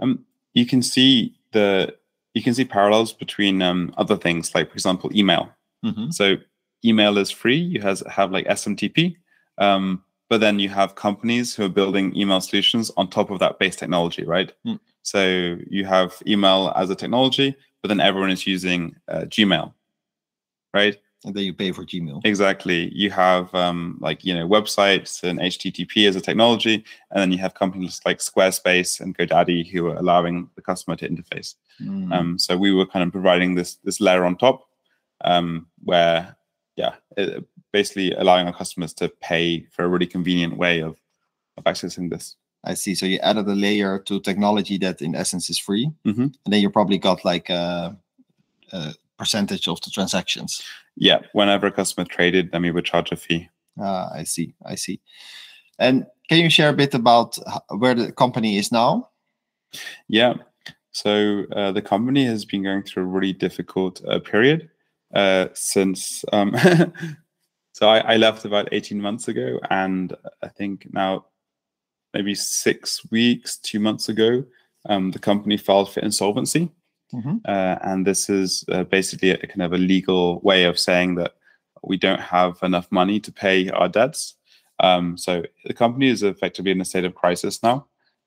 Um, you can see the you can see parallels between um, other things, like for example, email. Mm-hmm. So email is free. You has have like SMTP, um, but then you have companies who are building email solutions on top of that base technology, right? Mm. So you have email as a technology, but then everyone is using uh, Gmail, right? And then you pay for Gmail. Exactly. You have um, like you know websites and HTTP as a technology, and then you have companies like Squarespace and GoDaddy who are allowing the customer to interface. Mm. Um, so we were kind of providing this this layer on top, um, where yeah, it, basically allowing our customers to pay for a really convenient way of of accessing this. I see. So you added a layer to technology that, in essence, is free, mm-hmm. and then you probably got like a, a, percentage of the transactions. Yeah, whenever a customer traded, then we would charge a fee. Ah, I see. I see. And can you share a bit about where the company is now? Yeah. So uh, the company has been going through a really difficult uh, period uh, since. Um, so I, I left about eighteen months ago, and I think now maybe six weeks, two months ago, um, the company filed for insolvency. Mm-hmm. Uh, and this is uh, basically a kind of a legal way of saying that we don't have enough money to pay our debts. Um, so the company is effectively in a state of crisis now.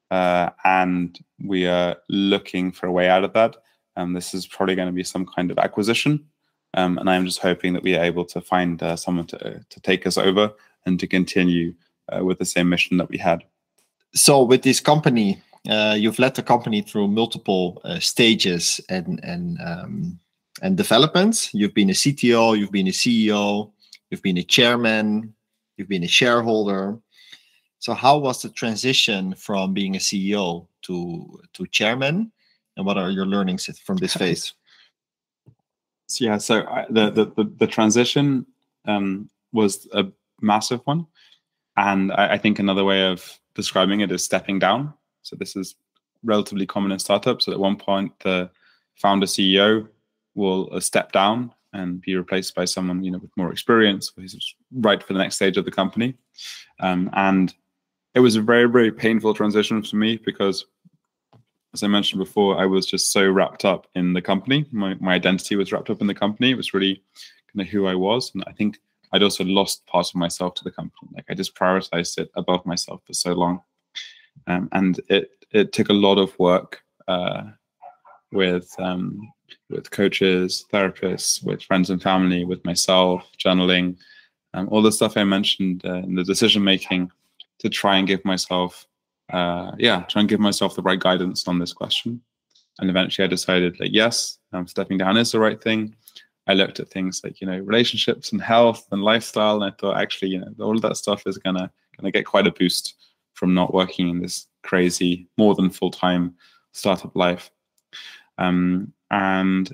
Uh, and we are looking for a way out of that. And this is probably going to be some kind of acquisition. Um, and I'm just hoping that we are able to find uh, someone to, to take us over and to continue uh, with the same mission that we had so with this company, uh, you've led the company through multiple uh, stages and and um, and development. You've been a CTO, you've been a CEO, you've been a chairman, you've been a shareholder. So, how was the transition from being a CEO to to chairman, and what are your learnings from this phase? Yeah, so I, the, the, the the transition um, was a massive one, and I, I think another way of describing it as stepping down. So this is relatively common in startups. So at one point, the founder CEO will uh, step down and be replaced by someone you know with more experience who's right for the next stage of the company. Um, and it was a very very painful transition for me because, as I mentioned before, I was just so wrapped up in the company. My my identity was wrapped up in the company. It was really kind of who I was, and I think I'd also lost part of myself to the company. Like I just prioritized it above myself for so long, um, and it it took a lot of work uh, with um, with coaches, therapists, with friends and family, with myself, journaling, um, all the stuff I mentioned uh, in the decision making to try and give myself, uh, yeah, try and give myself the right guidance on this question. And eventually, I decided that yes, stepping down is the right thing. I looked at things like you know relationships and health and lifestyle, and I thought actually you know all of that stuff is gonna gonna get quite a boost from not working in this crazy more than full time startup life. Um, and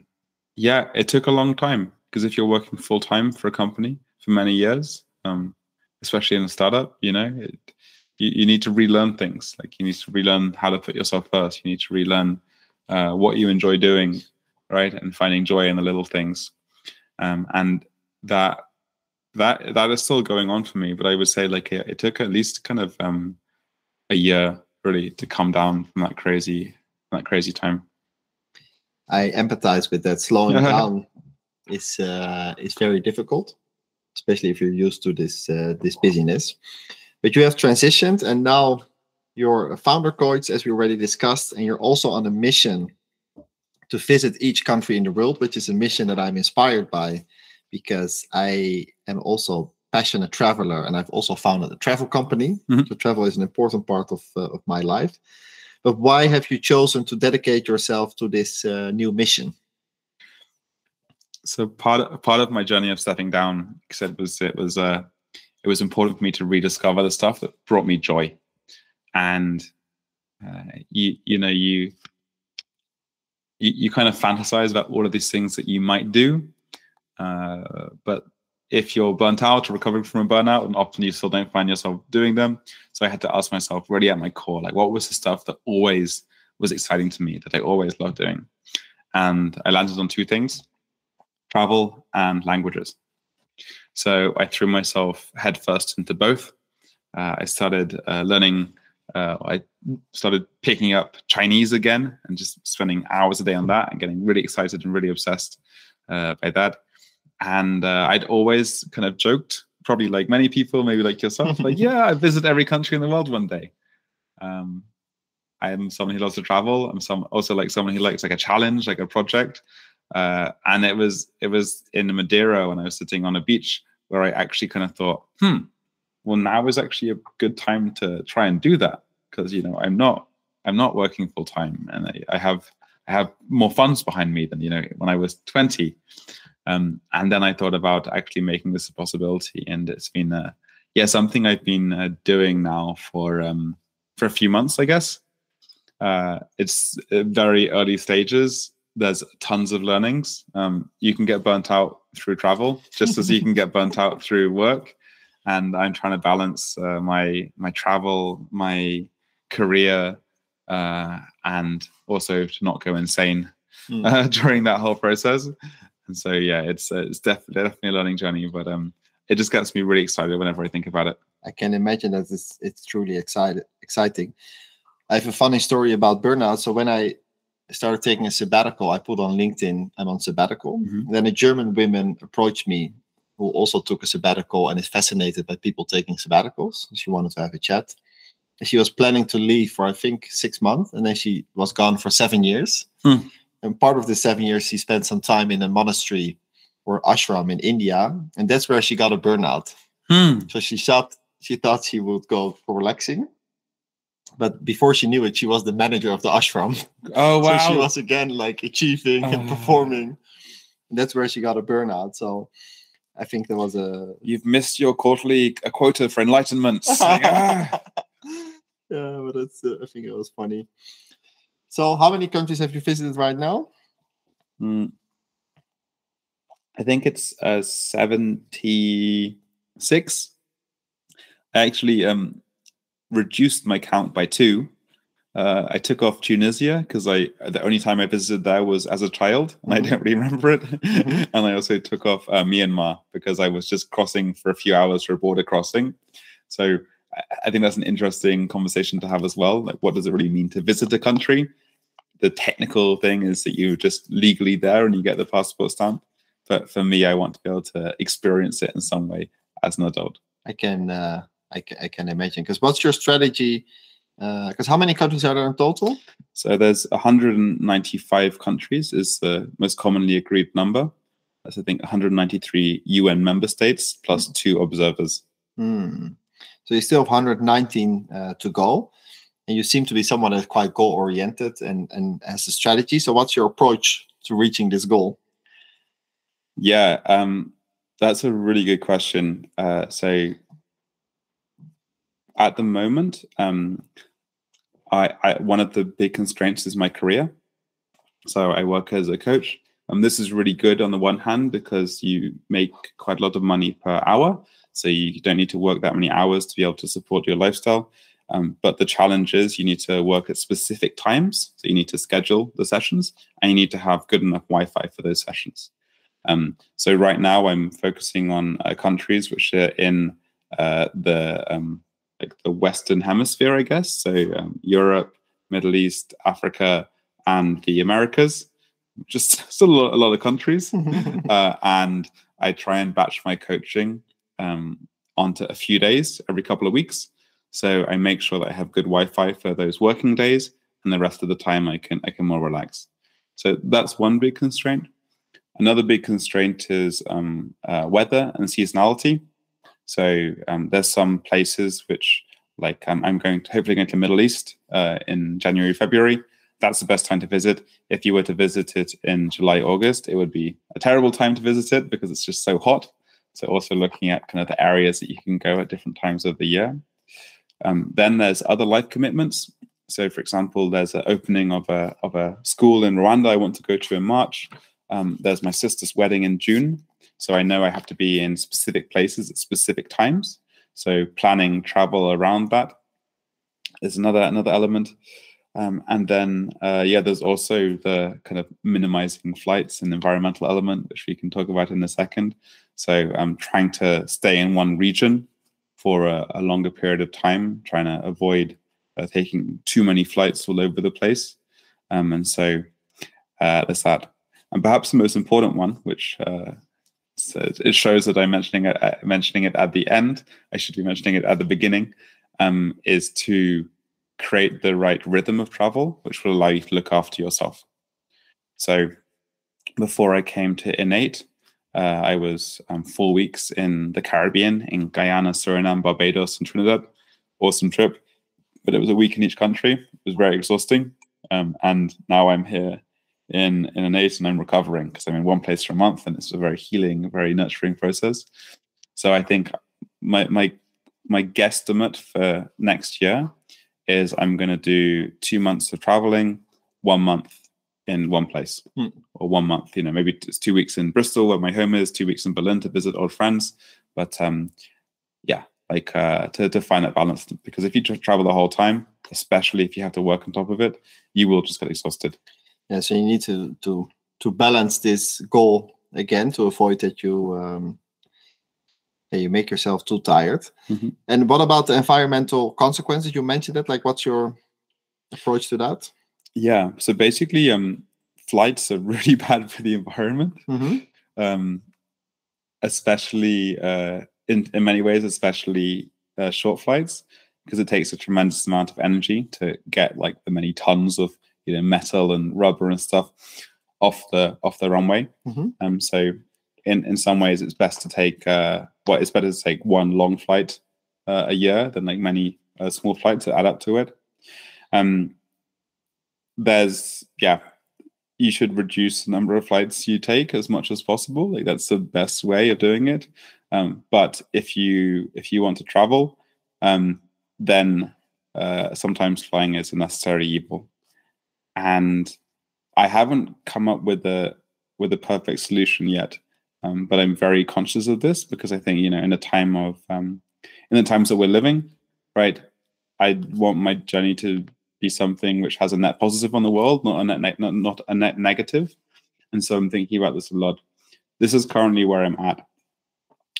yeah, it took a long time because if you're working full time for a company for many years, um, especially in a startup, you know, it, you, you need to relearn things. Like you need to relearn how to put yourself first. You need to relearn uh, what you enjoy doing, right, and finding joy in the little things. Um, and that that that is still going on for me. But I would say like it, it took at least kind of um, a year really to come down from that crazy that crazy time. I empathize with that. Slowing down is uh, is very difficult, especially if you're used to this uh, this busyness. But you have transitioned, and now you're a founder coach, as we already discussed, and you're also on a mission to visit each country in the world, which is a mission that I'm inspired by because I am also passionate traveler and I've also founded a travel company. Mm-hmm. So travel is an important part of uh, of my life. But why have you chosen to dedicate yourself to this uh, new mission? So part of, part of my journey of stepping down, because it was it was uh, it was important for me to rediscover the stuff that brought me joy, and uh, you you know you you, you kind of fantasize about all of these things that you might do, uh, but if you're burnt out or recovering from a burnout, and often you still don't find yourself doing them. So I had to ask myself, really at my core, like what was the stuff that always was exciting to me, that I always loved doing? And I landed on two things travel and languages. So I threw myself headfirst into both. Uh, I started uh, learning uh, I started picking up Chinese again and just spending hours a day on that and getting really excited and really obsessed uh, by that. And uh, I'd always kind of joked, probably like many people, maybe like yourself, like, yeah, I visit every country in the world one day. Um, I am someone who loves to travel. I'm some also like someone who likes like a challenge, like a project. Uh, and it was it was in Madeira when I was sitting on a beach where I actually kind of thought, hmm, well now is actually a good time to try and do that because you know i'm not i'm not working full time and I, I, have i have more funds behind me than you know when i was 20 um, and then i thought about actually making this a possibility and it's been uh, yeah something i've been uh, doing now for um, for a few months i guess. Uh, it's uh, very early stages. There's tons of learnings. Um, you can get burnt out through travel just as you can get burnt out through work and I'm trying to balance uh, my my travel, my career, uh, and also to not go insane mm. uh, during that whole process. And so, yeah, it's uh, it's definitely definitely a learning journey, but um, it just gets me really excited whenever I think about it. I can imagine that it's it's truly excited exciting. I have a funny story about burnout. So when I started taking a sabbatical, I put on LinkedIn I'm on sabbatical. Mm-hmm. Then a German woman approached me who also took a sabbatical and is fascinated by people taking sabbaticals. She wanted to have a chat. And she was planning to leave for I think six months, and then she was gone for seven years. Hmm. And part of the seven years, she spent some time in a monastery or ashram in India, and that's where she got a burnout. Hmm. So she thought she thought she would go for relaxing, but before she knew it, she was the manager of the ashram. Oh wow! so she was again like achieving oh. and performing that's where she got a burnout. So I think there was a You've missed your quarterly a quota for enlightenment. Like, ah. yeah, but it's uh, I think it was funny. So how many countries have you visited right now? Mm. I think it's uh, 76. I actually um, reduced my count by two. Uh, I took off Tunisia because I the only time I visited there was as a child, and I Mhm. don't really remember it. Mhm. and I also took off uh, Myanmar because I was just crossing for a few hours for a border crossing. So I, I think that's an interesting conversation to have as well. Like, what does it really mean to visit a country? The technical thing is that you're just legally there and you get the passport stamp. But for me, I want to be able to experience it in some way as an adult. I can uh, I, ca- I can imagine. Because what's your strategy? Because how many countries are there in total? So there's 195 countries is the most commonly agreed number. That's I think 193 UN member states plus two observers. Hmm. So you still have 119 uh, to go, and you seem to be someone that's quite goal oriented and and has a strategy. So what's your approach to reaching this goal? Yeah, um, that's a really good question. Uh, so at the moment, um, I, I one of the big constraints is my career. So I work as a coach. And this is really good on the one hand because you make quite a lot of money per hour. So you don't need to work that many hours to be able to support your lifestyle. Um, but the challenge is you need to work at specific times. So you need to schedule the sessions and you need to have good enough Wi Fi for those sessions. Um, so right now I'm focusing on uh, countries which are in uh, the um, like the Western Hemisphere, I guess. So um, Europe, Middle East, Africa, and the Americas. Just still a lot, a lot of countries, uh, and I try and batch my coaching um, onto a few days every couple of weeks. So I make sure that I have good Wi-Fi for those working days, and the rest of the time I can I can more relax. So that's one big constraint. Another big constraint is um, uh, weather and seasonality. So um, there's some places which, like um, I'm going to hopefully going to the Middle East uh, in January, February. That's the best time to visit. If you were to visit it in July, August, it would be a terrible time to visit it because it's just so hot. So also looking at kind of the areas that you can go at different times of the year. Um, then there's other life commitments. So, for example, there's an opening of a of a school in Rwanda I want to go to in March. Um, there's my sister's wedding in June, so I know I have to be in specific places at specific times. So planning travel around that is another another element. Um, and then uh, yeah, there's also the kind of minimizing flights and environmental element, which we can talk about in a second. So I'm trying to stay in one region for a, a longer period of time, trying to avoid uh, taking too many flights all over the place. Um, and so uh, there's that. And perhaps the most important one, which uh, so it shows that I'm mentioning it, uh, mentioning it at the end. I should be mentioning it at the beginning. Um, is to create the right rhythm of travel, which will allow you to look after yourself. So, before I came to Innate, uh, I was um, four weeks in the Caribbean, in Guyana, Suriname, Barbados, and Trinidad. Awesome trip, but it was a week in each country. It was very exhausting. Um, and now I'm here in in Innate and I'm recovering because I'm in one place for a month, and it's a very healing, very nurturing process. So I think my my my guesstimate for next year is I'm going to do two months of traveling, one month in one place, Hmm. or one month. You know, maybe it's two weeks in Bristol where my home is, two weeks in Berlin to visit old friends. But um, yeah, like uh, to to find that balance because if you travel the whole time, especially if you have to work on top of it, you will just get exhausted. Yeah, so you need to to to balance this goal again to avoid that you um, you make yourself too tired. Mhm. And what about the environmental consequences? You mentioned it. Like, what's your approach to that? Yeah. So basically, um, flights are really bad for the environment. Mm-hmm. um, especially uh, in in many ways, especially uh, short flights, because it takes a tremendous amount of energy to get like the many tons of you know metal and rubber and stuff off the off the runway. Mhm. Um, so in in some ways, it's best to take uh, well, it's better to take one long flight uh, a year than like many uh, small flights that add up to it. Um, there's yeah you should reduce the number of flights you take as much as possible. Like that's the best way of doing it. Um, but if you if you want to travel, um, then uh, sometimes flying is a necessary evil. And I haven't come up with a with a perfect solution yet, um, but I'm very conscious of this because I think you know in a time of um, in the times that we're living, right? I want my journey to be something which has a net positive on the world, not a net, ne- not, not a net negative. And so I'm thinking about this a lot. This is currently where I'm at.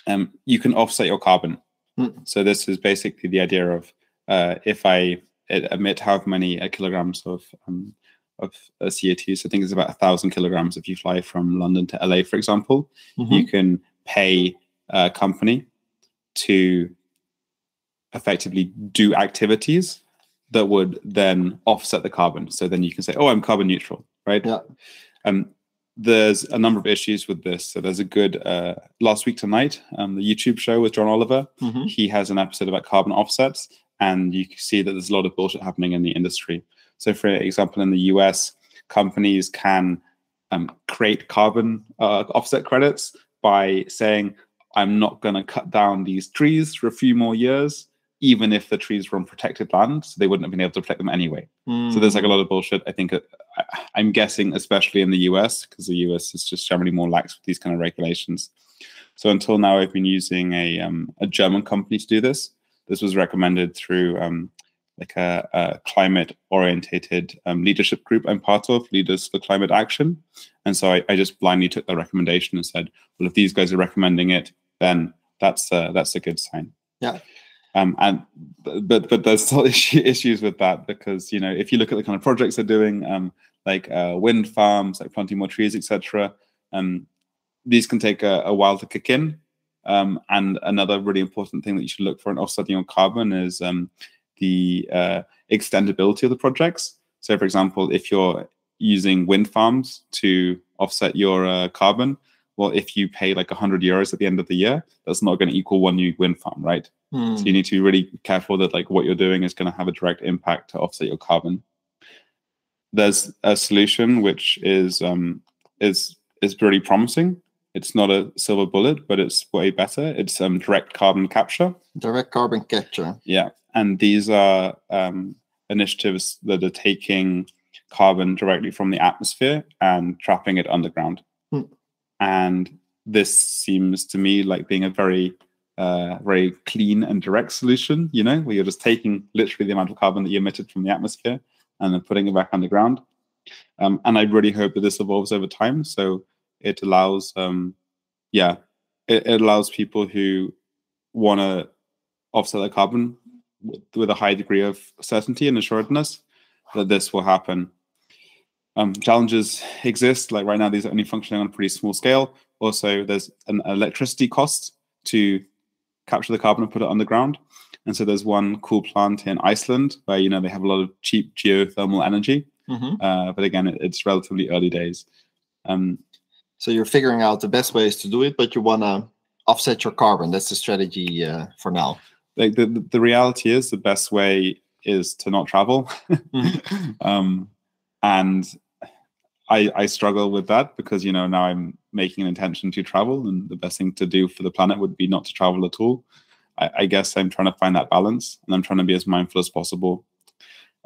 Um, you can offset your carbon. Mm. So this is basically the idea of uh, if I emit how many uh, kilograms of um, of uh, CO2, so I think it's about a thousand kilograms if you fly from London to LA, for example, mm-hmm. you can pay a company to effectively do activities that would then offset the carbon. So then you can say, "Oh, I'm carbon neutral," right? Yeah. Um, there's a number of issues with this. So there's a good uh, last week tonight, um, the YouTube show with John Oliver. Mm-hmm. He has an episode about carbon offsets, and you can see that there's a lot of bullshit happening in the industry. So, for example, in the US, companies can um, create carbon uh, offset credits by saying, "I'm not going to cut down these trees for a few more years." even if the trees were on protected land, so they wouldn't have been able to protect them anyway. Mm. So there's like a lot of bullshit. I think uh, I'm guessing, especially in the US, because the US is just generally more lax with these kind of regulations. So until now, I've been using a um, a German company to do this. This was recommended through um, like a, a climate orientated um, leadership group I'm part of, Leaders for Climate Action. And so I, I just blindly took the recommendation and said, well, if these guys are recommending it, then that's uh, that's a good sign. Yeah. Um, and but but there's still issues with that because you know if you look at the kind of projects they're doing, um, like uh, wind farms, like planting more trees, etc. Um, these can take a, a, while to kick in. Um, and another really important thing that you should look for in offsetting your carbon is um, the uh, extendability of the projects. So, for example, if you're using wind farms to offset your uh, carbon, well, if you pay like 100 euros at the end of the year, that's not going to equal one new wind farm, right? Mm. So you need to be really careful that like what you're doing is going to have a direct impact to offset your carbon. There's a solution which is um, is is pretty promising. It's not a silver bullet, but it's way better. It's um, direct carbon capture. Direct carbon capture. Yeah, and these are um, initiatives that are taking carbon directly from the atmosphere and trapping it underground. Mm. And this seems to me like being a very uh, very clean and direct solution, you know, where you're just taking literally the amount of carbon that you emitted from the atmosphere and then putting it back underground. Um, and I really hope that this evolves over time. So it allows, um, yeah, it, it allows people who want to offset their carbon with, with, a high degree of certainty and assuredness that this will happen. Um, challenges exist. Like right now, these are only functioning on a pretty small scale. Also, there's an electricity cost to capture the carbon and put it underground. And so there's one cool plant in Iceland where you know they have a lot of cheap geothermal energy. Mm-hmm. Uh, but again, it, it's relatively early days. Um, so you're figuring out the best ways to do it, but you want to offset your carbon. That's the strategy uh, for now. Like the the reality is, the best way is to not travel. mm-hmm. um, and I, I struggle with that because you know now I'm making an intention to travel, and the best thing to do for the planet would be not to travel at all. I, I guess I'm trying to find that balance, and I'm trying to be as mindful as possible.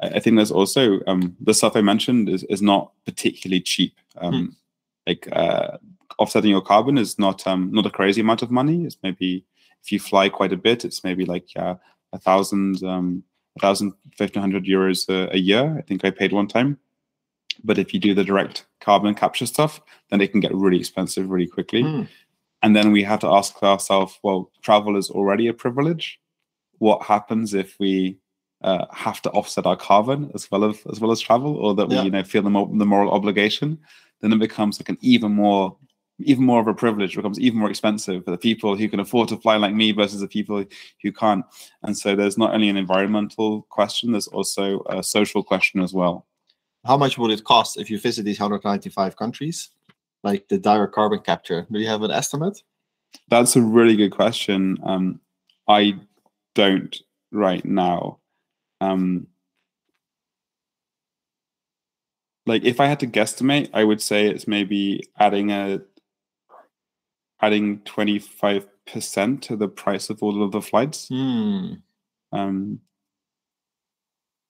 I, I think there's also um, the stuff I mentioned is, is not particularly cheap. Um, hmm. Like uh, offsetting your carbon is not um, not a crazy amount of money. It's maybe if you fly quite a bit, it's maybe like uh, a thousand, um, a thousand, fifteen hundred euros a, a year. I think I paid one time but if you do the direct carbon capture stuff, then it can get really expensive really quickly. Mm. And then we have to ask ourselves, well, travel is already a privilege. What happens if we uh, have to offset our carbon as well as as well as travel, or that we yeah. you know feel the, mo- the moral obligation? Then it becomes like an even more even more of a privilege. Becomes even more expensive for the people who can afford to fly like me versus the people who can't. And so there's not only an environmental question, there's also a social question as well. How much would it cost if you visit these 195 countries? Like the direct carbon capture. Do you have an estimate? That's a really good question. Um, i don't right now. Um, like if I had to guesstimate, I would say it's maybe adding a adding twenty five percent to the price of all of the flights. Hmm. Um,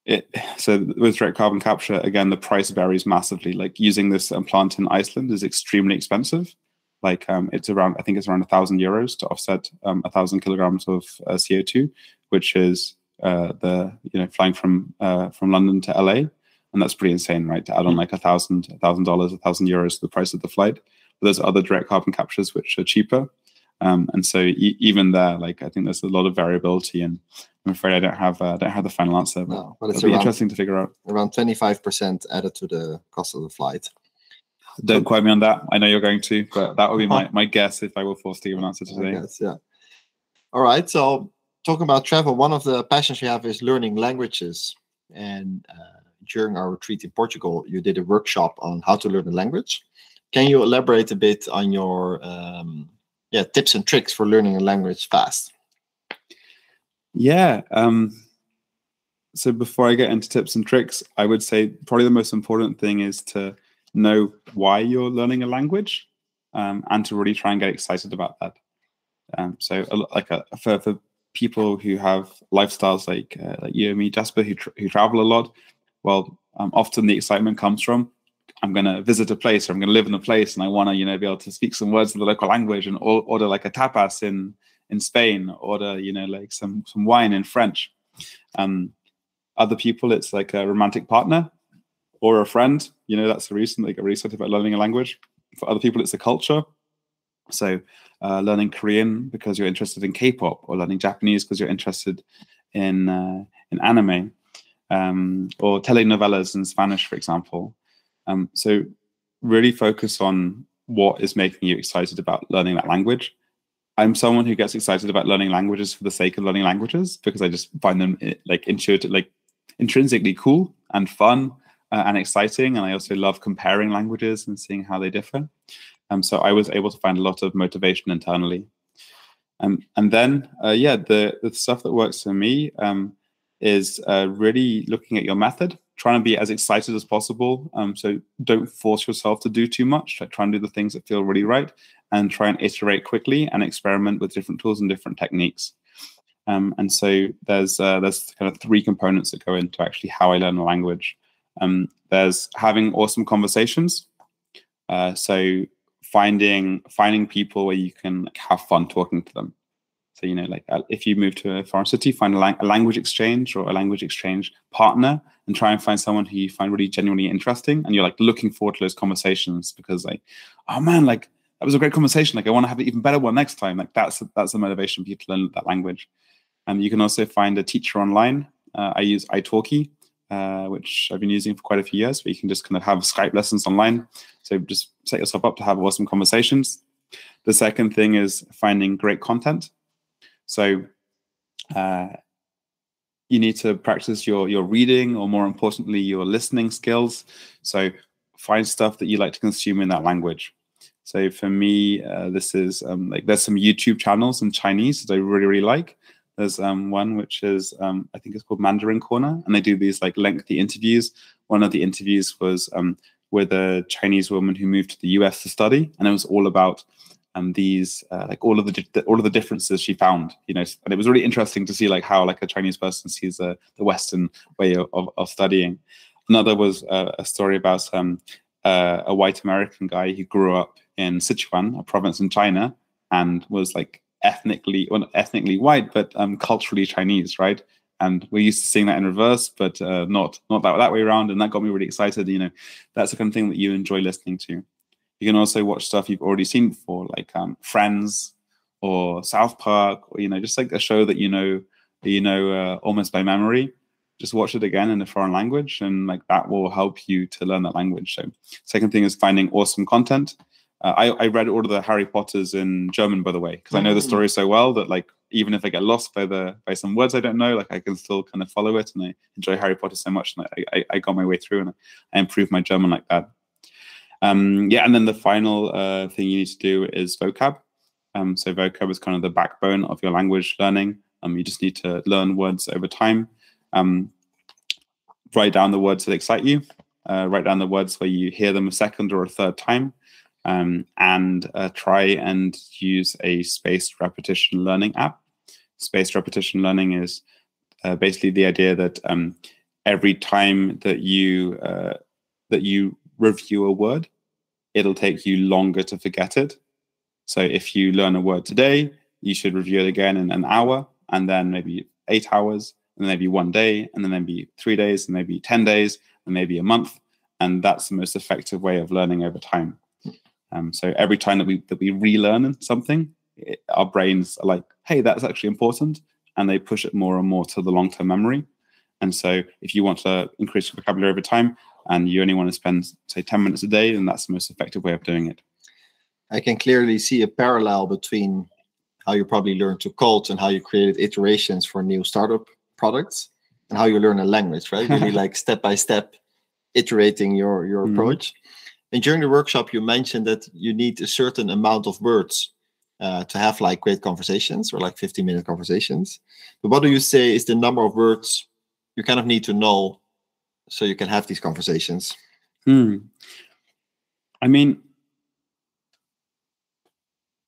it so with direct carbon capture again, the price varies massively. Like using this plant in Iceland is extremely expensive. Like um, it's around, I think it's around a thousand euros to offset um, a thousand kilograms of uh, CO two, which is uh, the you know flying from uh, from London to LA, and that's pretty insane, right? To add on like a thousand, a thousand dollars, a thousand euros to the price of the flight. But there's other direct carbon captures which are cheaper, um, and so e- even there, like I think there's a lot of variability, and I'm afraid I don't have uh, don't have the final answer. But, No, but it's it'll be around, interesting to figure out. around 25% added to the cost of the flight. Don't quote me on that. I know you're going to, but that would be my, my guess if I were forced to give an answer today. guess, yeah. All right. So, talking about travel, one of the passions you have is learning languages. And uh, during our retreat in Portugal, you did a workshop on how to learn a language. Can you elaborate a bit on your um, yeah tips and tricks for learning a language fast? Yeah. Um, so before I get into tips and tricks, I would say probably the most important thing is to know why you're learning a language um, and to really try and get excited about that. Um, so like a, for, for people who have lifestyles like uh, like you and me, Jasper, who, tra- who travel a lot, well, um, often the excitement comes from I'm going to visit a place or I'm going to live in a place and I want to, you know, be able to speak some words in the local language and or- order like a tapas in in Spain, order, you know, like some some wine in French. Um, other people, it's like a romantic partner or a friend. You know, that's the reason they get really excited about learning a language. For other people, it's a culture. So, uh, learning Korean because you're interested in K-pop, or learning Japanese because you're interested in uh, in anime, um, or telenovelas in Spanish, for example. Um, so, really focus on what is making you excited about learning that language. I'm someone who gets excited about learning languages for the sake of learning languages because I just find them eh, like intuitive, like intrinsically cool and fun uh, and exciting. And I also love comparing languages and seeing how they differ. Um, so I was able to find a lot of motivation internally. Um, and then, uh, yeah, the, the stuff that works for me um, is uh, really looking at your method, trying to be as excited as possible. Um, so don't force yourself to do too much. Like try and do the things that feel really right, and try and iterate quickly and experiment with different tools and different techniques. Um, and so there's uh, there's kind of three components that go into actually how I learn a language. Um, there's having awesome conversations. Uh, so finding finding people where you can have fun talking to them. So you know, like uh, if you move to a foreign city, find a, lang- a language exchange or a language exchange partner, and try and find someone who you find really genuinely interesting, and you're like looking forward to those conversations because like, oh man, like that was a great conversation. Like I want to have an even better one next time. Like that's that's the motivation for you to learn that language. And you can also find a teacher online. Uh, I use italki, uh, which I've been using for quite a few years. But you can just kind of have Skype lessons online. So just set yourself up to have awesome conversations. The second thing is finding great content. So uh, you need to practice your your reading, or more importantly, your listening skills. So find stuff that you like to consume in that language. So for me, uh, this is um, like there's some YouTube channels in Chinese that I really really like. There's um, one which is um, I think it's called Mandarin Corner, and they do these like lengthy interviews. One of the interviews was um, with a Chinese woman who moved to the US to study, and it was all about um, these uh, like all of the all of the differences she found. You know, and it was really interesting to see like how like a Chinese person sees uh, the Western way of, of, studying. Another was uh, a story about um, a white American guy who grew up in Sichuan, a province in China, and was like ethnically, well, ethnically white, but um, culturally Chinese, right? And we're used to seeing that in reverse, but uh, not not that that way around. And that got me really excited. You know, that's the kind of thing that you enjoy listening to. You can also watch stuff you've already seen before, like um, Friends or South Park, or you know, just like a show that you know, you know, uh, almost by memory. Just watch it again in a foreign language, and like that will help you to learn that language. So, second thing is finding awesome content. Uh, I, I read all of the Harry Potters in German, by the way, because I know the Mm. story so well that like even if I get lost by the by some words I don't know, like I can still kind of follow it, and I enjoy Harry Potter so much, and I, I, I got my way through, and I improved my German like that. Um, yeah, and then the final uh, thing you need to do is vocab. Um, so vocab is kind of the backbone of your language learning. Um, you just need to learn words over time. Um, write down the words that excite you. Uh, write down the words where you hear them a second or a third time, um, and uh, try and use a spaced repetition learning app. Spaced repetition learning is uh, basically the idea that um, every time that you uh, that you review a word, it'll take you longer to forget it. So if you learn a word today, you should review it again in an hour, and then maybe eight hours, and maybe one day, and then maybe three days, and maybe ten days, and maybe a month. And that's the most effective way of learning over time. Um, so every time that we that we relearn something, it, our brains are like, "Hey, that's actually important," and they push it more and more to the long term memory. And so, if you want to increase your vocabulary over time, and you only want to spend say 10 minutes a day, then that's the most effective way of doing it. I can clearly see a parallel between how you probably learned to code and how you created iterations for new startup products and how you learn a language, right? Really like step by step iterating your your mm-hmm. approach. And during the workshop, you mentioned that you need a certain amount of words uh, to have like great conversations or like 15 minute conversations. But what do you say is the number of words you kind of need to know so you can have these conversations? Hmm. I mean,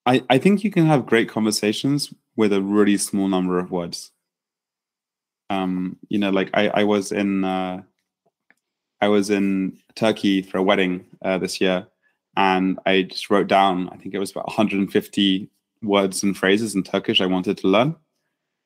I, I think you can have great conversations with a really small number of words. Um, you know, like I, I was in uh, I was in Turkey for a wedding uh, this year, and I just wrote down I think it was about 150 words and phrases in Turkish I wanted to learn,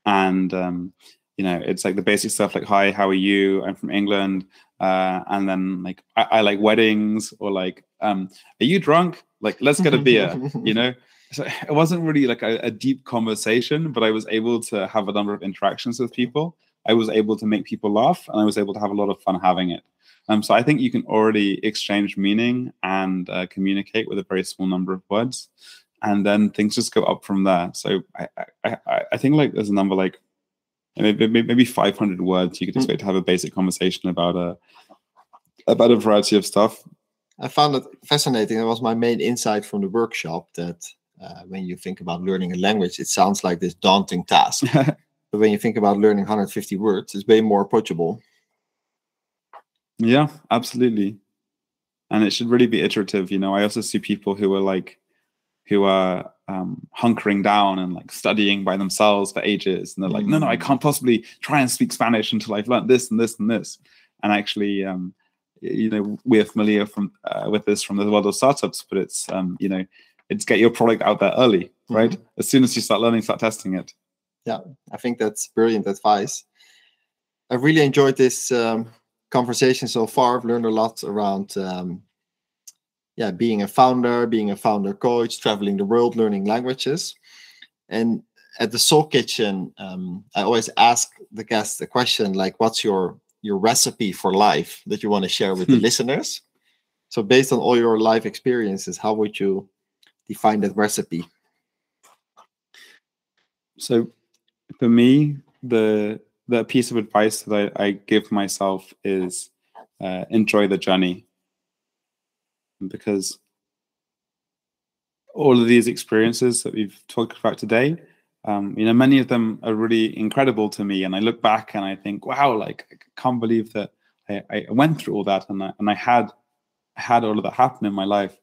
and um, you know it's like the basic stuff like hi how are you? I'm from england. Uh, and then like I, I, like weddings or like um are you drunk? Like let's get a beer you know? So it wasn't really like a, a, deep conversation but i was able to have a number of interactions with people. I was able to make people laugh and i was able to have a lot of fun having it. Um, so i think you can already exchange meaning and uh, communicate with a very small number of words and then things just go up from there. So i i, I think like there's a number like maybe, maybe 500 words you could expect mm. to have a basic conversation about a about a variety of stuff. I found it fascinating. That was my main insight from the workshop that uh, when you think about learning a language it sounds like this daunting task. But when you think about learning 150 words it's way more approachable. Yeah absolutely. And it should really be iterative you know? I also see people who are like who are um, hunkering down and like studying by themselves for ages, and they're like, no, no, I mm. can't possibly try and speak Spanish until I've learned this and this and this. And actually, um, you know, we're familiar from uh, with this from the world of startups, but it's um, you know, it's get your product out there early, right? Mm-hmm. As soon as you start learning, start testing it. Yeah, I think that's brilliant advice. I really enjoyed this um, conversation so far. I've learned a lot around um, yeah, being a founder, being a founder coach, traveling the world, learning languages. And at the Soul Kitchen, um, I always ask the guests the question like, "What's your your recipe for life that you want to share with the hmm. listeners?" So, based on all your life experiences, how would you define that recipe? So, for me, the the piece of advice that I, I give myself is uh, enjoy the journey because all of these experiences that we've talked about today, um, you know, many of them are really incredible to me. And I look back and I think, wow, like I can't believe that I, I went through all that and I, and I had had all of that happen in my life.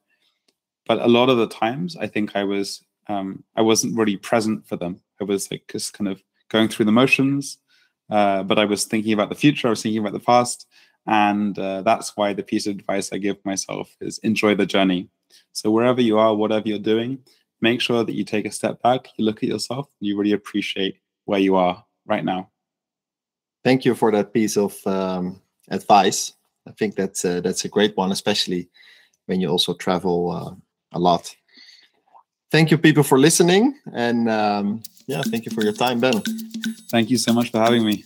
But a lot of the times, I think I was um, I wasn't really present for them. I was like just kind of going through the motions, uh, but I was thinking about the future. I was thinking about the past, and uh, that's why the piece of advice I give myself is enjoy the journey. So, wherever you are, whatever you're doing, make sure that you take a step back, you look at yourself, and you really appreciate where you are right now. Thank you for that piece of um, advice. I think that's uh, that's a great one, especially when you also travel uh, a lot. Thank you, people, for listening, and um, yeah, thank you for your time, Ben. Thank you so much for having me.